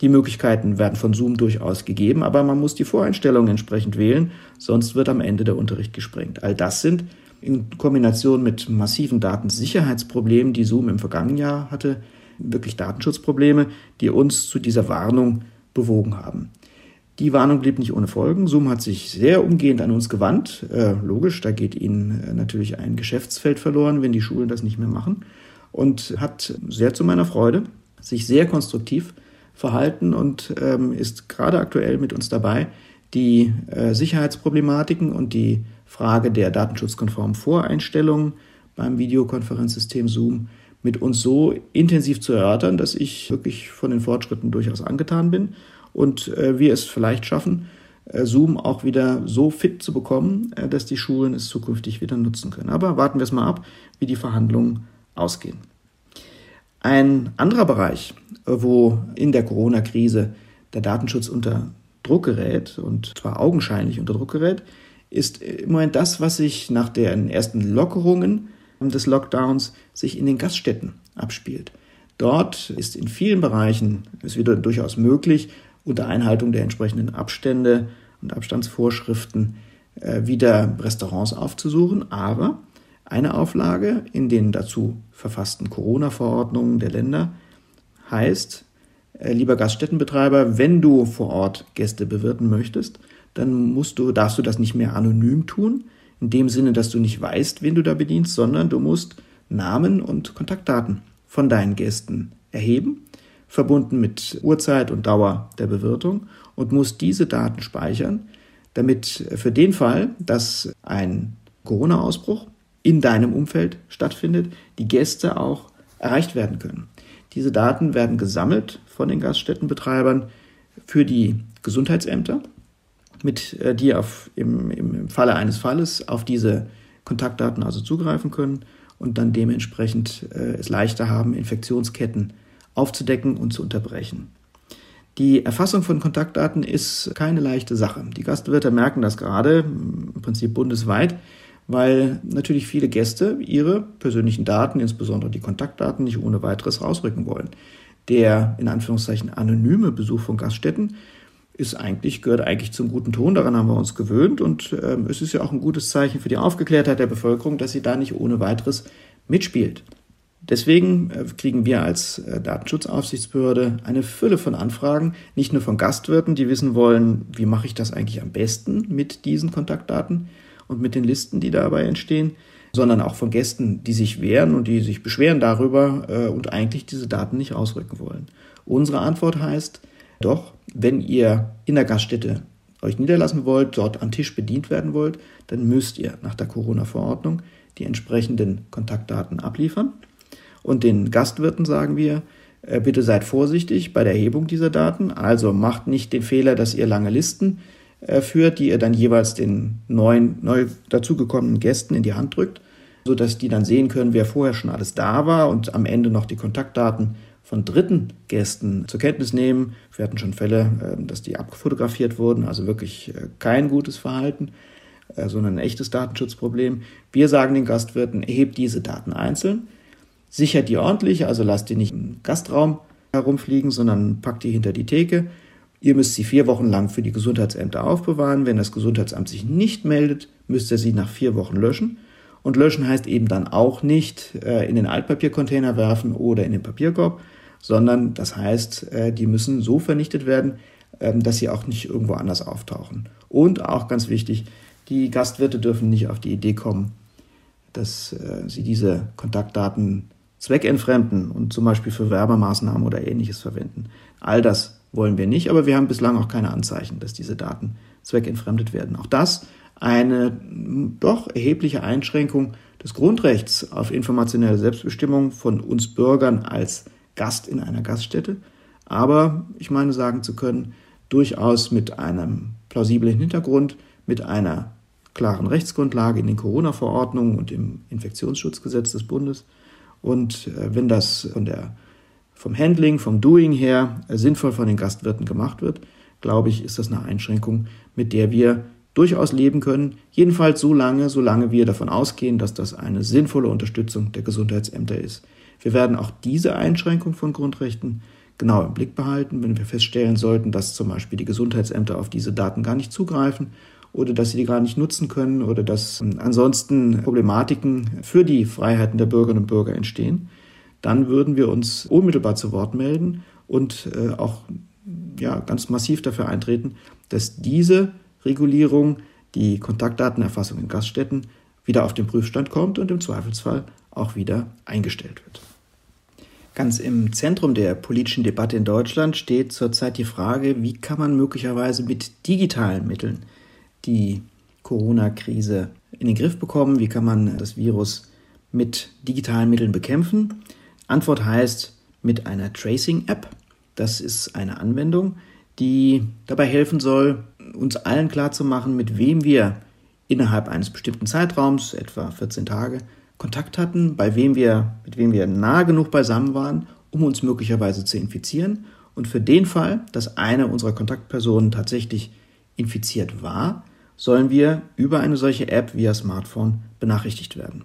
Die Möglichkeiten werden von Zoom durchaus gegeben, aber man muss die Voreinstellungen entsprechend wählen, sonst wird am Ende der Unterricht gesprengt. All das sind in Kombination mit massiven Datensicherheitsproblemen, die Zoom im vergangenen Jahr hatte, wirklich Datenschutzprobleme, die uns zu dieser Warnung bewogen haben. Die Warnung blieb nicht ohne Folgen. Zoom hat sich sehr umgehend an uns gewandt. Äh, logisch, da geht ihnen äh, natürlich ein Geschäftsfeld verloren, wenn die Schulen das nicht mehr machen. Und hat sehr zu meiner Freude sich sehr konstruktiv verhalten und ähm, ist gerade aktuell mit uns dabei, die äh, Sicherheitsproblematiken und die Frage der datenschutzkonformen Voreinstellungen beim Videokonferenzsystem Zoom mit uns so intensiv zu erörtern, dass ich wirklich von den Fortschritten durchaus angetan bin und äh, wir es vielleicht schaffen, äh, Zoom auch wieder so fit zu bekommen, äh, dass die Schulen es zukünftig wieder nutzen können. Aber warten wir es mal ab, wie die Verhandlungen ausgehen. Ein anderer Bereich, äh, wo in der Corona-Krise der Datenschutz unter Druck gerät, und zwar augenscheinlich unter Druck gerät, ist im Moment das, was sich nach den ersten Lockerungen des Lockdowns sich in den Gaststätten abspielt. Dort ist in vielen Bereichen es wieder durchaus möglich, unter Einhaltung der entsprechenden Abstände und Abstandsvorschriften äh, wieder Restaurants aufzusuchen. Aber eine Auflage in den dazu verfassten Corona-Verordnungen der Länder heißt, äh, lieber Gaststättenbetreiber, wenn du vor Ort Gäste bewirten möchtest, dann musst du, darfst du das nicht mehr anonym tun, in dem Sinne, dass du nicht weißt, wen du da bedienst, sondern du musst Namen und Kontaktdaten von deinen Gästen erheben verbunden mit Uhrzeit und Dauer der Bewirtung und muss diese Daten speichern, damit für den Fall, dass ein Corona-Ausbruch in deinem Umfeld stattfindet, die Gäste auch erreicht werden können. Diese Daten werden gesammelt von den Gaststättenbetreibern für die Gesundheitsämter, mit äh, die auf, im, im Falle eines Falles auf diese Kontaktdaten also zugreifen können und dann dementsprechend äh, es leichter haben, Infektionsketten aufzudecken und zu unterbrechen. Die Erfassung von Kontaktdaten ist keine leichte Sache. Die Gastwirte merken das gerade, im Prinzip bundesweit, weil natürlich viele Gäste ihre persönlichen Daten, insbesondere die Kontaktdaten, nicht ohne weiteres rausrücken wollen. Der in Anführungszeichen anonyme Besuch von Gaststätten ist eigentlich, gehört eigentlich zum guten Ton, daran haben wir uns gewöhnt und äh, es ist ja auch ein gutes Zeichen für die Aufgeklärtheit der Bevölkerung, dass sie da nicht ohne weiteres mitspielt. Deswegen äh, kriegen wir als äh, Datenschutzaufsichtsbehörde eine Fülle von Anfragen, nicht nur von Gastwirten, die wissen wollen, wie mache ich das eigentlich am besten mit diesen Kontaktdaten und mit den Listen, die dabei entstehen, sondern auch von Gästen, die sich wehren und die sich beschweren darüber äh, und eigentlich diese Daten nicht ausrücken wollen. Unsere Antwort heißt, doch, wenn ihr in der Gaststätte euch niederlassen wollt, dort am Tisch bedient werden wollt, dann müsst ihr nach der Corona-Verordnung die entsprechenden Kontaktdaten abliefern. Und den Gastwirten sagen wir, äh, bitte seid vorsichtig bei der Erhebung dieser Daten. Also macht nicht den Fehler, dass ihr lange Listen äh, führt, die ihr dann jeweils den neuen, neu dazugekommenen Gästen in die Hand drückt, sodass die dann sehen können, wer vorher schon alles da war und am Ende noch die Kontaktdaten von dritten Gästen zur Kenntnis nehmen. Wir hatten schon Fälle, äh, dass die abgefotografiert wurden, also wirklich kein gutes Verhalten, sondern ein echtes Datenschutzproblem. Wir sagen den Gastwirten, erhebt diese Daten einzeln sichert die ordentlich, also lasst die nicht im Gastraum herumfliegen, sondern packt die hinter die Theke. Ihr müsst sie vier Wochen lang für die Gesundheitsämter aufbewahren. Wenn das Gesundheitsamt sich nicht meldet, müsst ihr sie nach vier Wochen löschen. Und löschen heißt eben dann auch nicht äh, in den Altpapiercontainer werfen oder in den Papierkorb, sondern das heißt, äh, die müssen so vernichtet werden, äh, dass sie auch nicht irgendwo anders auftauchen. Und auch ganz wichtig, die Gastwirte dürfen nicht auf die Idee kommen, dass äh, sie diese Kontaktdaten zweckentfremden und zum Beispiel für Werbemaßnahmen oder ähnliches verwenden. All das wollen wir nicht, aber wir haben bislang auch keine Anzeichen, dass diese Daten zweckentfremdet werden. Auch das eine doch erhebliche Einschränkung des Grundrechts auf informationelle Selbstbestimmung von uns Bürgern als Gast in einer Gaststätte. Aber ich meine sagen zu können, durchaus mit einem plausiblen Hintergrund, mit einer klaren Rechtsgrundlage in den Corona-Verordnungen und im Infektionsschutzgesetz des Bundes und äh, wenn das von der, vom Handling, vom Doing her äh, sinnvoll von den Gastwirten gemacht wird, glaube ich, ist das eine Einschränkung, mit der wir durchaus leben können. Jedenfalls so lange, solange wir davon ausgehen, dass das eine sinnvolle Unterstützung der Gesundheitsämter ist. Wir werden auch diese Einschränkung von Grundrechten genau im Blick behalten, wenn wir feststellen sollten, dass zum Beispiel die Gesundheitsämter auf diese Daten gar nicht zugreifen oder dass sie die gar nicht nutzen können oder dass ähm, ansonsten Problematiken für die Freiheiten der Bürgerinnen und Bürger entstehen, dann würden wir uns unmittelbar zu Wort melden und äh, auch ja, ganz massiv dafür eintreten, dass diese Regulierung, die Kontaktdatenerfassung in Gaststätten, wieder auf den Prüfstand kommt und im Zweifelsfall auch wieder eingestellt wird. Ganz im Zentrum der politischen Debatte in Deutschland steht zurzeit die Frage, wie kann man möglicherweise mit digitalen Mitteln die Corona-Krise in den Griff bekommen? Wie kann man das Virus mit digitalen Mitteln bekämpfen? Antwort heißt mit einer Tracing-App. Das ist eine Anwendung, die dabei helfen soll, uns allen klarzumachen, mit wem wir innerhalb eines bestimmten Zeitraums, etwa 14 Tage, Kontakt hatten, bei wem wir, mit wem wir nah genug beisammen waren, um uns möglicherweise zu infizieren. Und für den Fall, dass eine unserer Kontaktpersonen tatsächlich infiziert war, sollen wir über eine solche App via Smartphone benachrichtigt werden.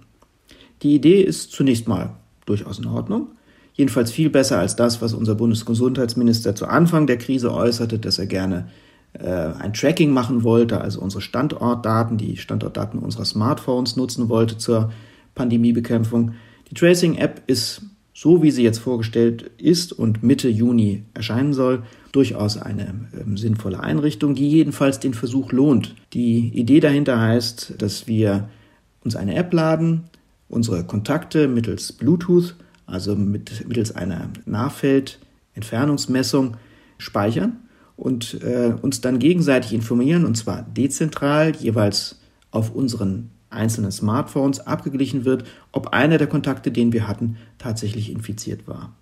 Die Idee ist zunächst mal durchaus in Ordnung, jedenfalls viel besser als das, was unser Bundesgesundheitsminister zu Anfang der Krise äußerte, dass er gerne äh, ein Tracking machen wollte, also unsere Standortdaten, die Standortdaten unserer Smartphones nutzen wollte zur Pandemiebekämpfung. Die Tracing-App ist so wie sie jetzt vorgestellt ist und Mitte Juni erscheinen soll, durchaus eine ähm, sinnvolle Einrichtung, die jedenfalls den Versuch lohnt. Die Idee dahinter heißt, dass wir uns eine App laden, unsere Kontakte mittels Bluetooth, also mit, mittels einer Nahfeldentfernungsmessung speichern und äh, uns dann gegenseitig informieren, und zwar dezentral, jeweils auf unseren einzelnen Smartphones abgeglichen wird, ob einer der Kontakte, den wir hatten, tatsächlich infiziert war.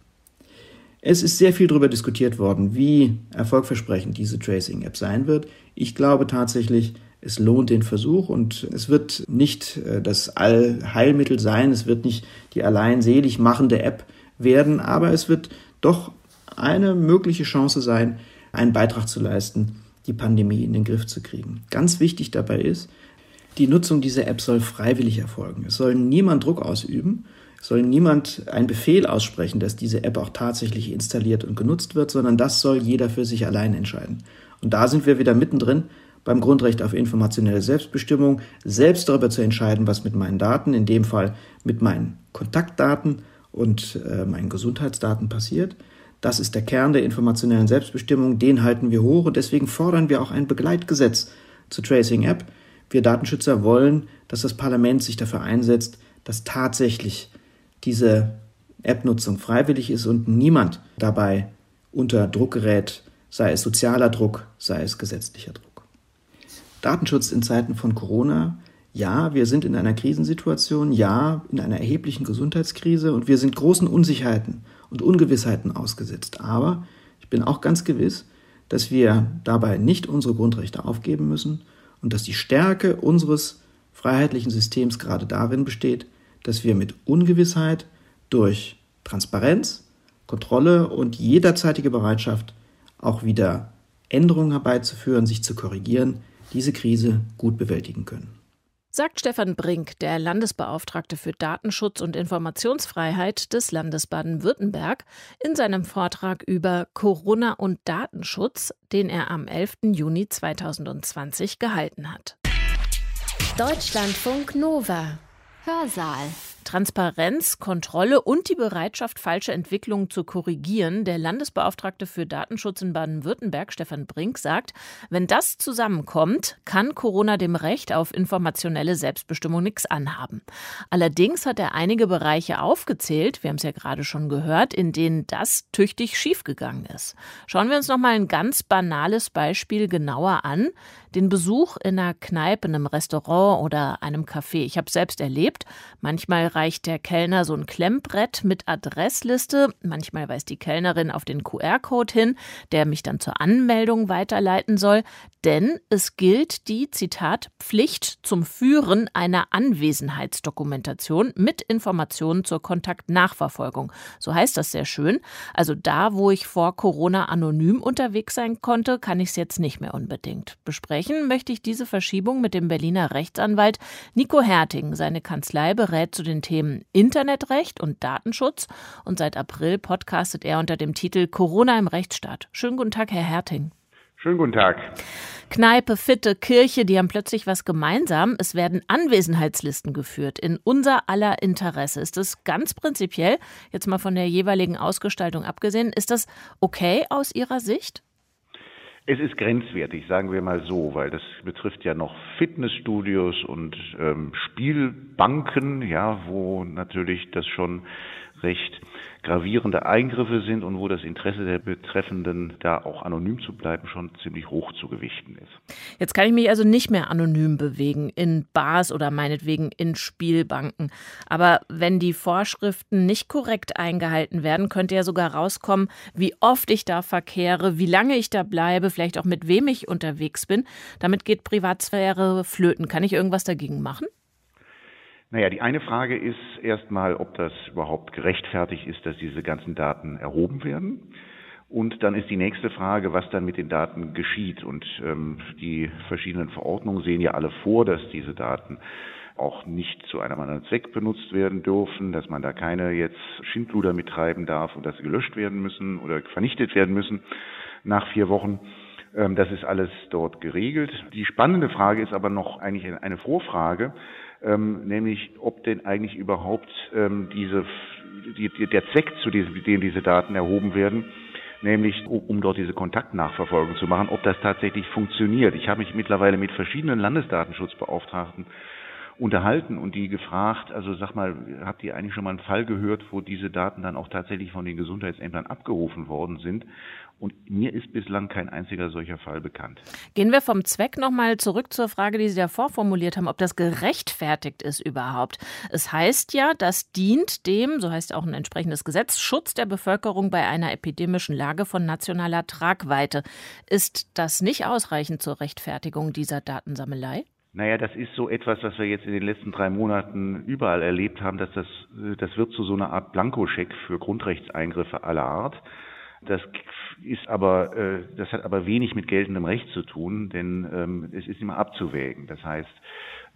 Es ist sehr viel darüber diskutiert worden, wie erfolgversprechend diese Tracing-App sein wird. Ich glaube tatsächlich, es lohnt den Versuch und es wird nicht äh, das Allheilmittel sein, es wird nicht die allein selig machende App werden, aber es wird doch eine mögliche Chance sein, einen Beitrag zu leisten, die Pandemie in den Griff zu kriegen. Ganz wichtig dabei ist, die Nutzung dieser App soll freiwillig erfolgen. Es soll niemand Druck ausüben, es soll niemand einen Befehl aussprechen, dass diese App auch tatsächlich installiert und genutzt wird, sondern das soll jeder für sich allein entscheiden. Und da sind wir wieder mittendrin beim Grundrecht auf informationelle Selbstbestimmung, selbst darüber zu entscheiden, was mit meinen Daten, in dem Fall mit meinen Kontaktdaten und äh, meinen Gesundheitsdaten passiert. Das ist der Kern der informationellen Selbstbestimmung, den halten wir hoch und deswegen fordern wir auch ein Begleitgesetz zur Tracing App, wir Datenschützer wollen, dass das Parlament sich dafür einsetzt, dass tatsächlich diese App-Nutzung freiwillig ist und niemand dabei unter Druck gerät, sei es sozialer Druck, sei es gesetzlicher Druck. Datenschutz in Zeiten von Corona. Ja, wir sind in einer Krisensituation, ja, in einer erheblichen Gesundheitskrise und wir sind großen Unsicherheiten und Ungewissheiten ausgesetzt. Aber ich bin auch ganz gewiss, dass wir dabei nicht unsere Grundrechte aufgeben müssen und dass die Stärke unseres freiheitlichen Systems gerade darin besteht, dass wir mit Ungewissheit durch Transparenz, Kontrolle und jederzeitige Bereitschaft, auch wieder Änderungen herbeizuführen, sich zu korrigieren, diese Krise gut bewältigen können. Sagt Stefan Brink, der Landesbeauftragte für Datenschutz und Informationsfreiheit des Landes Baden-Württemberg, in seinem Vortrag über Corona und Datenschutz, den er am 11. Juni 2020 gehalten hat. Deutschlandfunk Nova Hörsaal Transparenz, Kontrolle und die Bereitschaft, falsche Entwicklungen zu korrigieren. Der Landesbeauftragte für Datenschutz in Baden-Württemberg, Stefan Brink, sagt, wenn das zusammenkommt, kann Corona dem Recht auf informationelle Selbstbestimmung nichts anhaben. Allerdings hat er einige Bereiche aufgezählt, wir haben es ja gerade schon gehört, in denen das tüchtig schiefgegangen ist. Schauen wir uns noch mal ein ganz banales Beispiel genauer an. Den Besuch in einer Kneipe, einem Restaurant oder einem Café. Ich habe selbst erlebt, manchmal reicht der Kellner so ein Klemmbrett mit Adressliste. Manchmal weist die Kellnerin auf den QR-Code hin, der mich dann zur Anmeldung weiterleiten soll. Denn es gilt die, Zitat, Pflicht zum Führen einer Anwesenheitsdokumentation mit Informationen zur Kontaktnachverfolgung. So heißt das sehr schön. Also da, wo ich vor Corona anonym unterwegs sein konnte, kann ich es jetzt nicht mehr unbedingt. Besprechen möchte ich diese Verschiebung mit dem Berliner Rechtsanwalt Nico Herting. Seine Kanzlei berät zu den Themen Internetrecht und Datenschutz und seit April podcastet er unter dem Titel Corona im Rechtsstaat. Schönen guten Tag, Herr Herting. Schönen guten Tag. Kneipe, Fitte, Kirche, die haben plötzlich was gemeinsam. Es werden Anwesenheitslisten geführt in unser aller Interesse. Ist das ganz prinzipiell, jetzt mal von der jeweiligen Ausgestaltung abgesehen, ist das okay aus Ihrer Sicht? Es ist grenzwertig, sagen wir mal so, weil das betrifft ja noch Fitnessstudios und ähm, Spielbanken, ja, wo natürlich das schon recht gravierende Eingriffe sind und wo das Interesse der Betreffenden, da auch anonym zu bleiben, schon ziemlich hoch zu gewichten ist. Jetzt kann ich mich also nicht mehr anonym bewegen in Bars oder meinetwegen in Spielbanken. Aber wenn die Vorschriften nicht korrekt eingehalten werden, könnte ja sogar rauskommen, wie oft ich da verkehre, wie lange ich da bleibe, vielleicht auch mit wem ich unterwegs bin. Damit geht Privatsphäre flöten. Kann ich irgendwas dagegen machen? Naja, die eine Frage ist erstmal, ob das überhaupt gerechtfertigt ist, dass diese ganzen Daten erhoben werden. Und dann ist die nächste Frage, was dann mit den Daten geschieht. Und ähm, die verschiedenen Verordnungen sehen ja alle vor, dass diese Daten auch nicht zu einem anderen Zweck benutzt werden dürfen, dass man da keine jetzt Schindluder mittreiben darf und dass sie gelöscht werden müssen oder vernichtet werden müssen nach vier Wochen. Ähm, das ist alles dort geregelt. Die spannende Frage ist aber noch eigentlich eine Vorfrage ähm, nämlich ob denn eigentlich überhaupt ähm, diese, die, die, der Zweck, zu diesem, dem diese Daten erhoben werden, nämlich um, um dort diese Kontaktnachverfolgung zu machen, ob das tatsächlich funktioniert. Ich habe mich mittlerweile mit verschiedenen Landesdatenschutzbeauftragten unterhalten und die gefragt, also sag mal, habt ihr eigentlich schon mal einen Fall gehört, wo diese Daten dann auch tatsächlich von den Gesundheitsämtern abgerufen worden sind? Und mir ist bislang kein einziger solcher Fall bekannt. Gehen wir vom Zweck nochmal zurück zur Frage, die Sie davor formuliert haben, ob das gerechtfertigt ist überhaupt. Es heißt ja, das dient dem, so heißt auch ein entsprechendes Gesetz, Schutz der Bevölkerung bei einer epidemischen Lage von nationaler Tragweite. Ist das nicht ausreichend zur Rechtfertigung dieser Datensammelei? Naja, das ist so etwas, was wir jetzt in den letzten drei Monaten überall erlebt haben, dass das, das wird zu so einer Art Blankoscheck für Grundrechtseingriffe aller Art. Das ist aber, äh, das hat aber wenig mit geltendem Recht zu tun, denn ähm, es ist immer abzuwägen. Das heißt,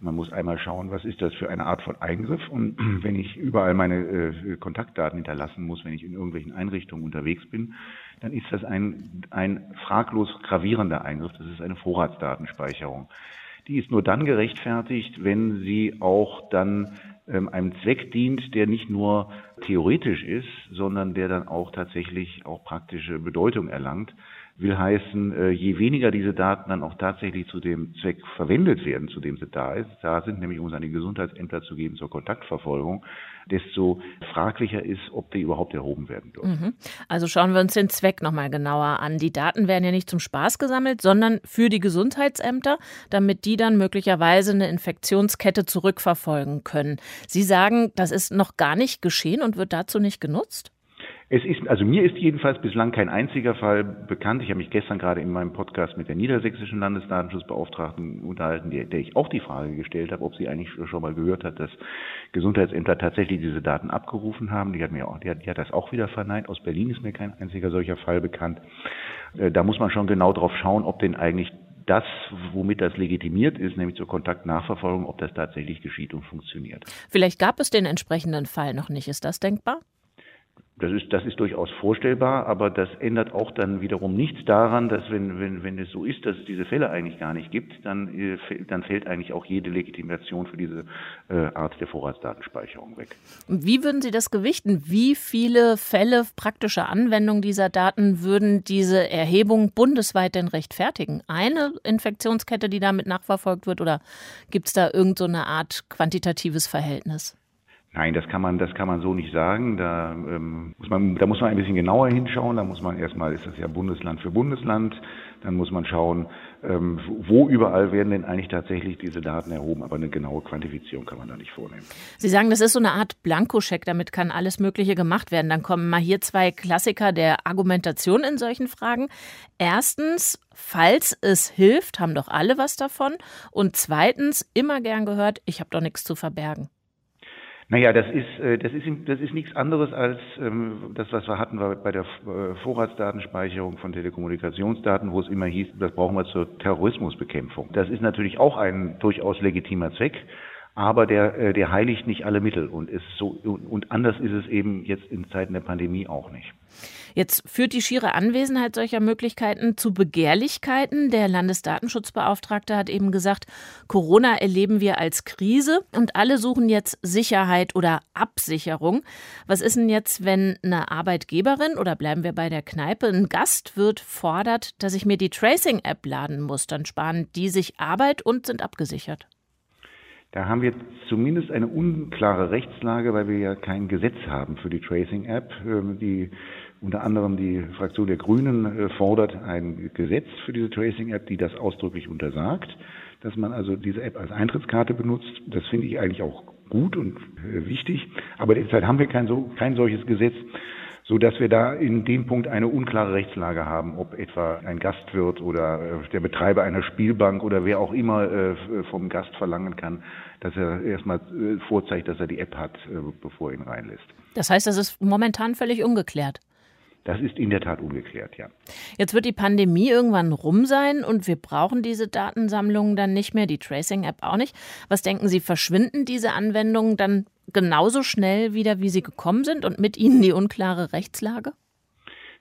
man muss einmal schauen, was ist das für eine Art von Eingriff und wenn ich überall meine äh, Kontaktdaten hinterlassen muss, wenn ich in irgendwelchen Einrichtungen unterwegs bin, dann ist das ein, ein fraglos gravierender Eingriff. Das ist eine Vorratsdatenspeicherung die ist nur dann gerechtfertigt, wenn sie auch dann ähm, einem Zweck dient, der nicht nur theoretisch ist, sondern der dann auch tatsächlich auch praktische Bedeutung erlangt. Will heißen, äh, je weniger diese Daten dann auch tatsächlich zu dem Zweck verwendet werden, zu dem sie da ist, da sind nämlich um es an die Gesundheitsämter zu geben zur Kontaktverfolgung, desto fraglicher ist, ob die überhaupt erhoben werden dürfen. Mhm. Also schauen wir uns den Zweck nochmal genauer an. Die Daten werden ja nicht zum Spaß gesammelt, sondern für die Gesundheitsämter, damit die dann möglicherweise eine Infektionskette zurückverfolgen können. Sie sagen, das ist noch gar nicht geschehen und wird dazu nicht genutzt? Es ist, also mir ist jedenfalls bislang kein einziger Fall bekannt. Ich habe mich gestern gerade in meinem Podcast mit der niedersächsischen Landesdatenschutzbeauftragten unterhalten, der, der ich auch die Frage gestellt habe, ob sie eigentlich schon mal gehört hat, dass Gesundheitsämter tatsächlich diese Daten abgerufen haben. Die hat mir auch, die hat, die hat das auch wieder verneint. Aus Berlin ist mir kein einziger solcher Fall bekannt. Äh, da muss man schon genau drauf schauen, ob denn eigentlich das, womit das legitimiert ist, nämlich zur Kontaktnachverfolgung, ob das tatsächlich geschieht und funktioniert. Vielleicht gab es den entsprechenden Fall noch nicht. Ist das denkbar? Das ist, das ist durchaus vorstellbar, aber das ändert auch dann wiederum nichts daran, dass wenn, wenn, wenn es so ist, dass es diese Fälle eigentlich gar nicht gibt, dann, äh, dann fällt eigentlich auch jede Legitimation für diese äh, Art der Vorratsdatenspeicherung weg. Wie würden Sie das gewichten? Wie viele Fälle praktischer Anwendung dieser Daten würden diese Erhebung bundesweit denn rechtfertigen? Eine Infektionskette, die damit nachverfolgt wird, oder gibt es da irgendeine so Art quantitatives Verhältnis? Nein, das kann man, das kann man so nicht sagen. Da, ähm, muss man, da muss man ein bisschen genauer hinschauen. Da muss man erstmal, ist das ja Bundesland für Bundesland. Dann muss man schauen, ähm, wo überall werden denn eigentlich tatsächlich diese Daten erhoben. Aber eine genaue Quantifizierung kann man da nicht vornehmen. Sie sagen, das ist so eine Art Blankoscheck. Damit kann alles Mögliche gemacht werden. Dann kommen mal hier zwei Klassiker der Argumentation in solchen Fragen. Erstens, falls es hilft, haben doch alle was davon. Und zweitens, immer gern gehört, ich habe doch nichts zu verbergen. Naja, das ist, äh, das ist, das ist nichts anderes als ähm, das, was wir hatten bei der äh, Vorratsdatenspeicherung von Telekommunikationsdaten, wo es immer hieß, das brauchen wir zur Terrorismusbekämpfung. Das ist natürlich auch ein durchaus legitimer Zweck aber der, äh, der heiligt nicht alle Mittel und ist so und anders ist es eben jetzt in Zeiten der Pandemie auch nicht. Jetzt führt die schiere Anwesenheit solcher Möglichkeiten zu Begehrlichkeiten. Der Landesdatenschutzbeauftragte hat eben gesagt, Corona erleben wir als Krise und alle suchen jetzt Sicherheit oder Absicherung. Was ist denn jetzt, wenn eine Arbeitgeberin oder bleiben wir bei der Kneipe, ein Gast wird, fordert, dass ich mir die Tracing-App laden muss? Dann sparen die sich Arbeit und sind abgesichert. Da haben wir zumindest eine unklare Rechtslage, weil wir ja kein Gesetz haben für die Tracing-App. Ähm, die unter anderem die Fraktion der Grünen äh, fordert ein Gesetz für diese Tracing-App, die das ausdrücklich untersagt, dass man also diese App als Eintrittskarte benutzt. Das finde ich eigentlich auch gut und äh, wichtig. Aber derzeit haben wir kein, so, kein solches Gesetz so dass wir da in dem Punkt eine unklare Rechtslage haben, ob etwa ein Gastwirt oder äh, der Betreiber einer Spielbank oder wer auch immer äh, vom Gast verlangen kann, dass er erstmal äh, vorzeigt, dass er die App hat, bevor er ihn reinlässt. Das heißt, das ist momentan völlig ungeklärt. Das ist in der Tat ungeklärt, ja. Jetzt wird die Pandemie irgendwann rum sein und wir brauchen diese Datensammlungen dann nicht mehr, die Tracing-App auch nicht. Was denken Sie, verschwinden diese Anwendungen dann genauso schnell wieder, wie sie gekommen sind und mit ihnen die unklare Rechtslage?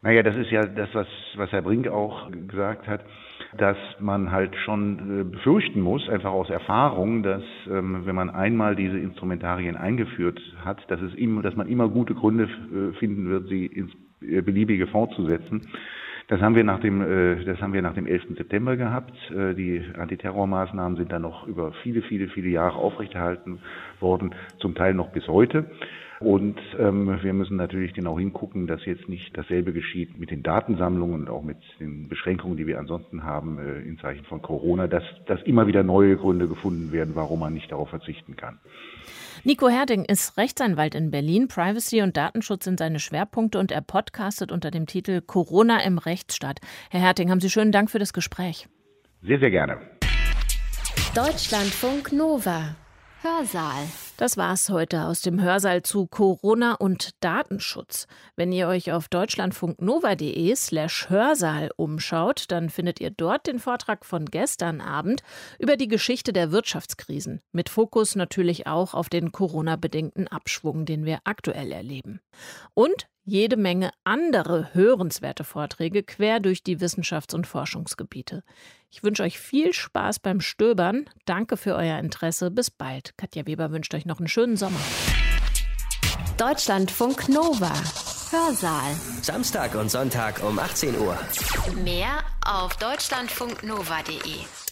Naja, das ist ja das, was, was Herr Brink auch gesagt hat, dass man halt schon äh, befürchten muss, einfach aus Erfahrung, dass ähm, wenn man einmal diese Instrumentarien eingeführt hat, dass es immer, dass man immer gute Gründe äh, finden wird, sie ins äh, beliebige fortzusetzen. Das haben wir nach dem, äh, das haben wir nach dem 11. September gehabt. Äh, die Antiterrormaßnahmen sind dann noch über viele, viele, viele Jahre aufrechterhalten worden, zum Teil noch bis heute. Und ähm, wir müssen natürlich genau hingucken, dass jetzt nicht dasselbe geschieht mit den Datensammlungen und auch mit den Beschränkungen, die wir ansonsten haben äh, in Zeichen von Corona, dass, dass immer wieder neue Gründe gefunden werden, warum man nicht darauf verzichten kann. Nico Herding ist Rechtsanwalt in Berlin. Privacy und Datenschutz sind seine Schwerpunkte und er podcastet unter dem Titel Corona im Rechtsstaat. Herr Herding, haben Sie schönen Dank für das Gespräch. Sehr, sehr gerne. Deutschlandfunk Nova. Hörsaal. Das war's heute aus dem Hörsaal zu Corona und Datenschutz. Wenn ihr euch auf deutschlandfunknova.de slash Hörsaal umschaut, dann findet ihr dort den Vortrag von gestern Abend über die Geschichte der Wirtschaftskrisen. Mit Fokus natürlich auch auf den Corona-bedingten Abschwung, den wir aktuell erleben. Und jede Menge andere hörenswerte Vorträge quer durch die Wissenschafts- und Forschungsgebiete. Ich wünsche euch viel Spaß beim Stöbern. Danke für euer Interesse. Bis bald. Katja Weber wünscht euch noch einen schönen Sommer. Deutschlandfunk Nova. Hörsaal. Samstag und Sonntag um 18 Uhr. Mehr auf deutschlandfunknova.de.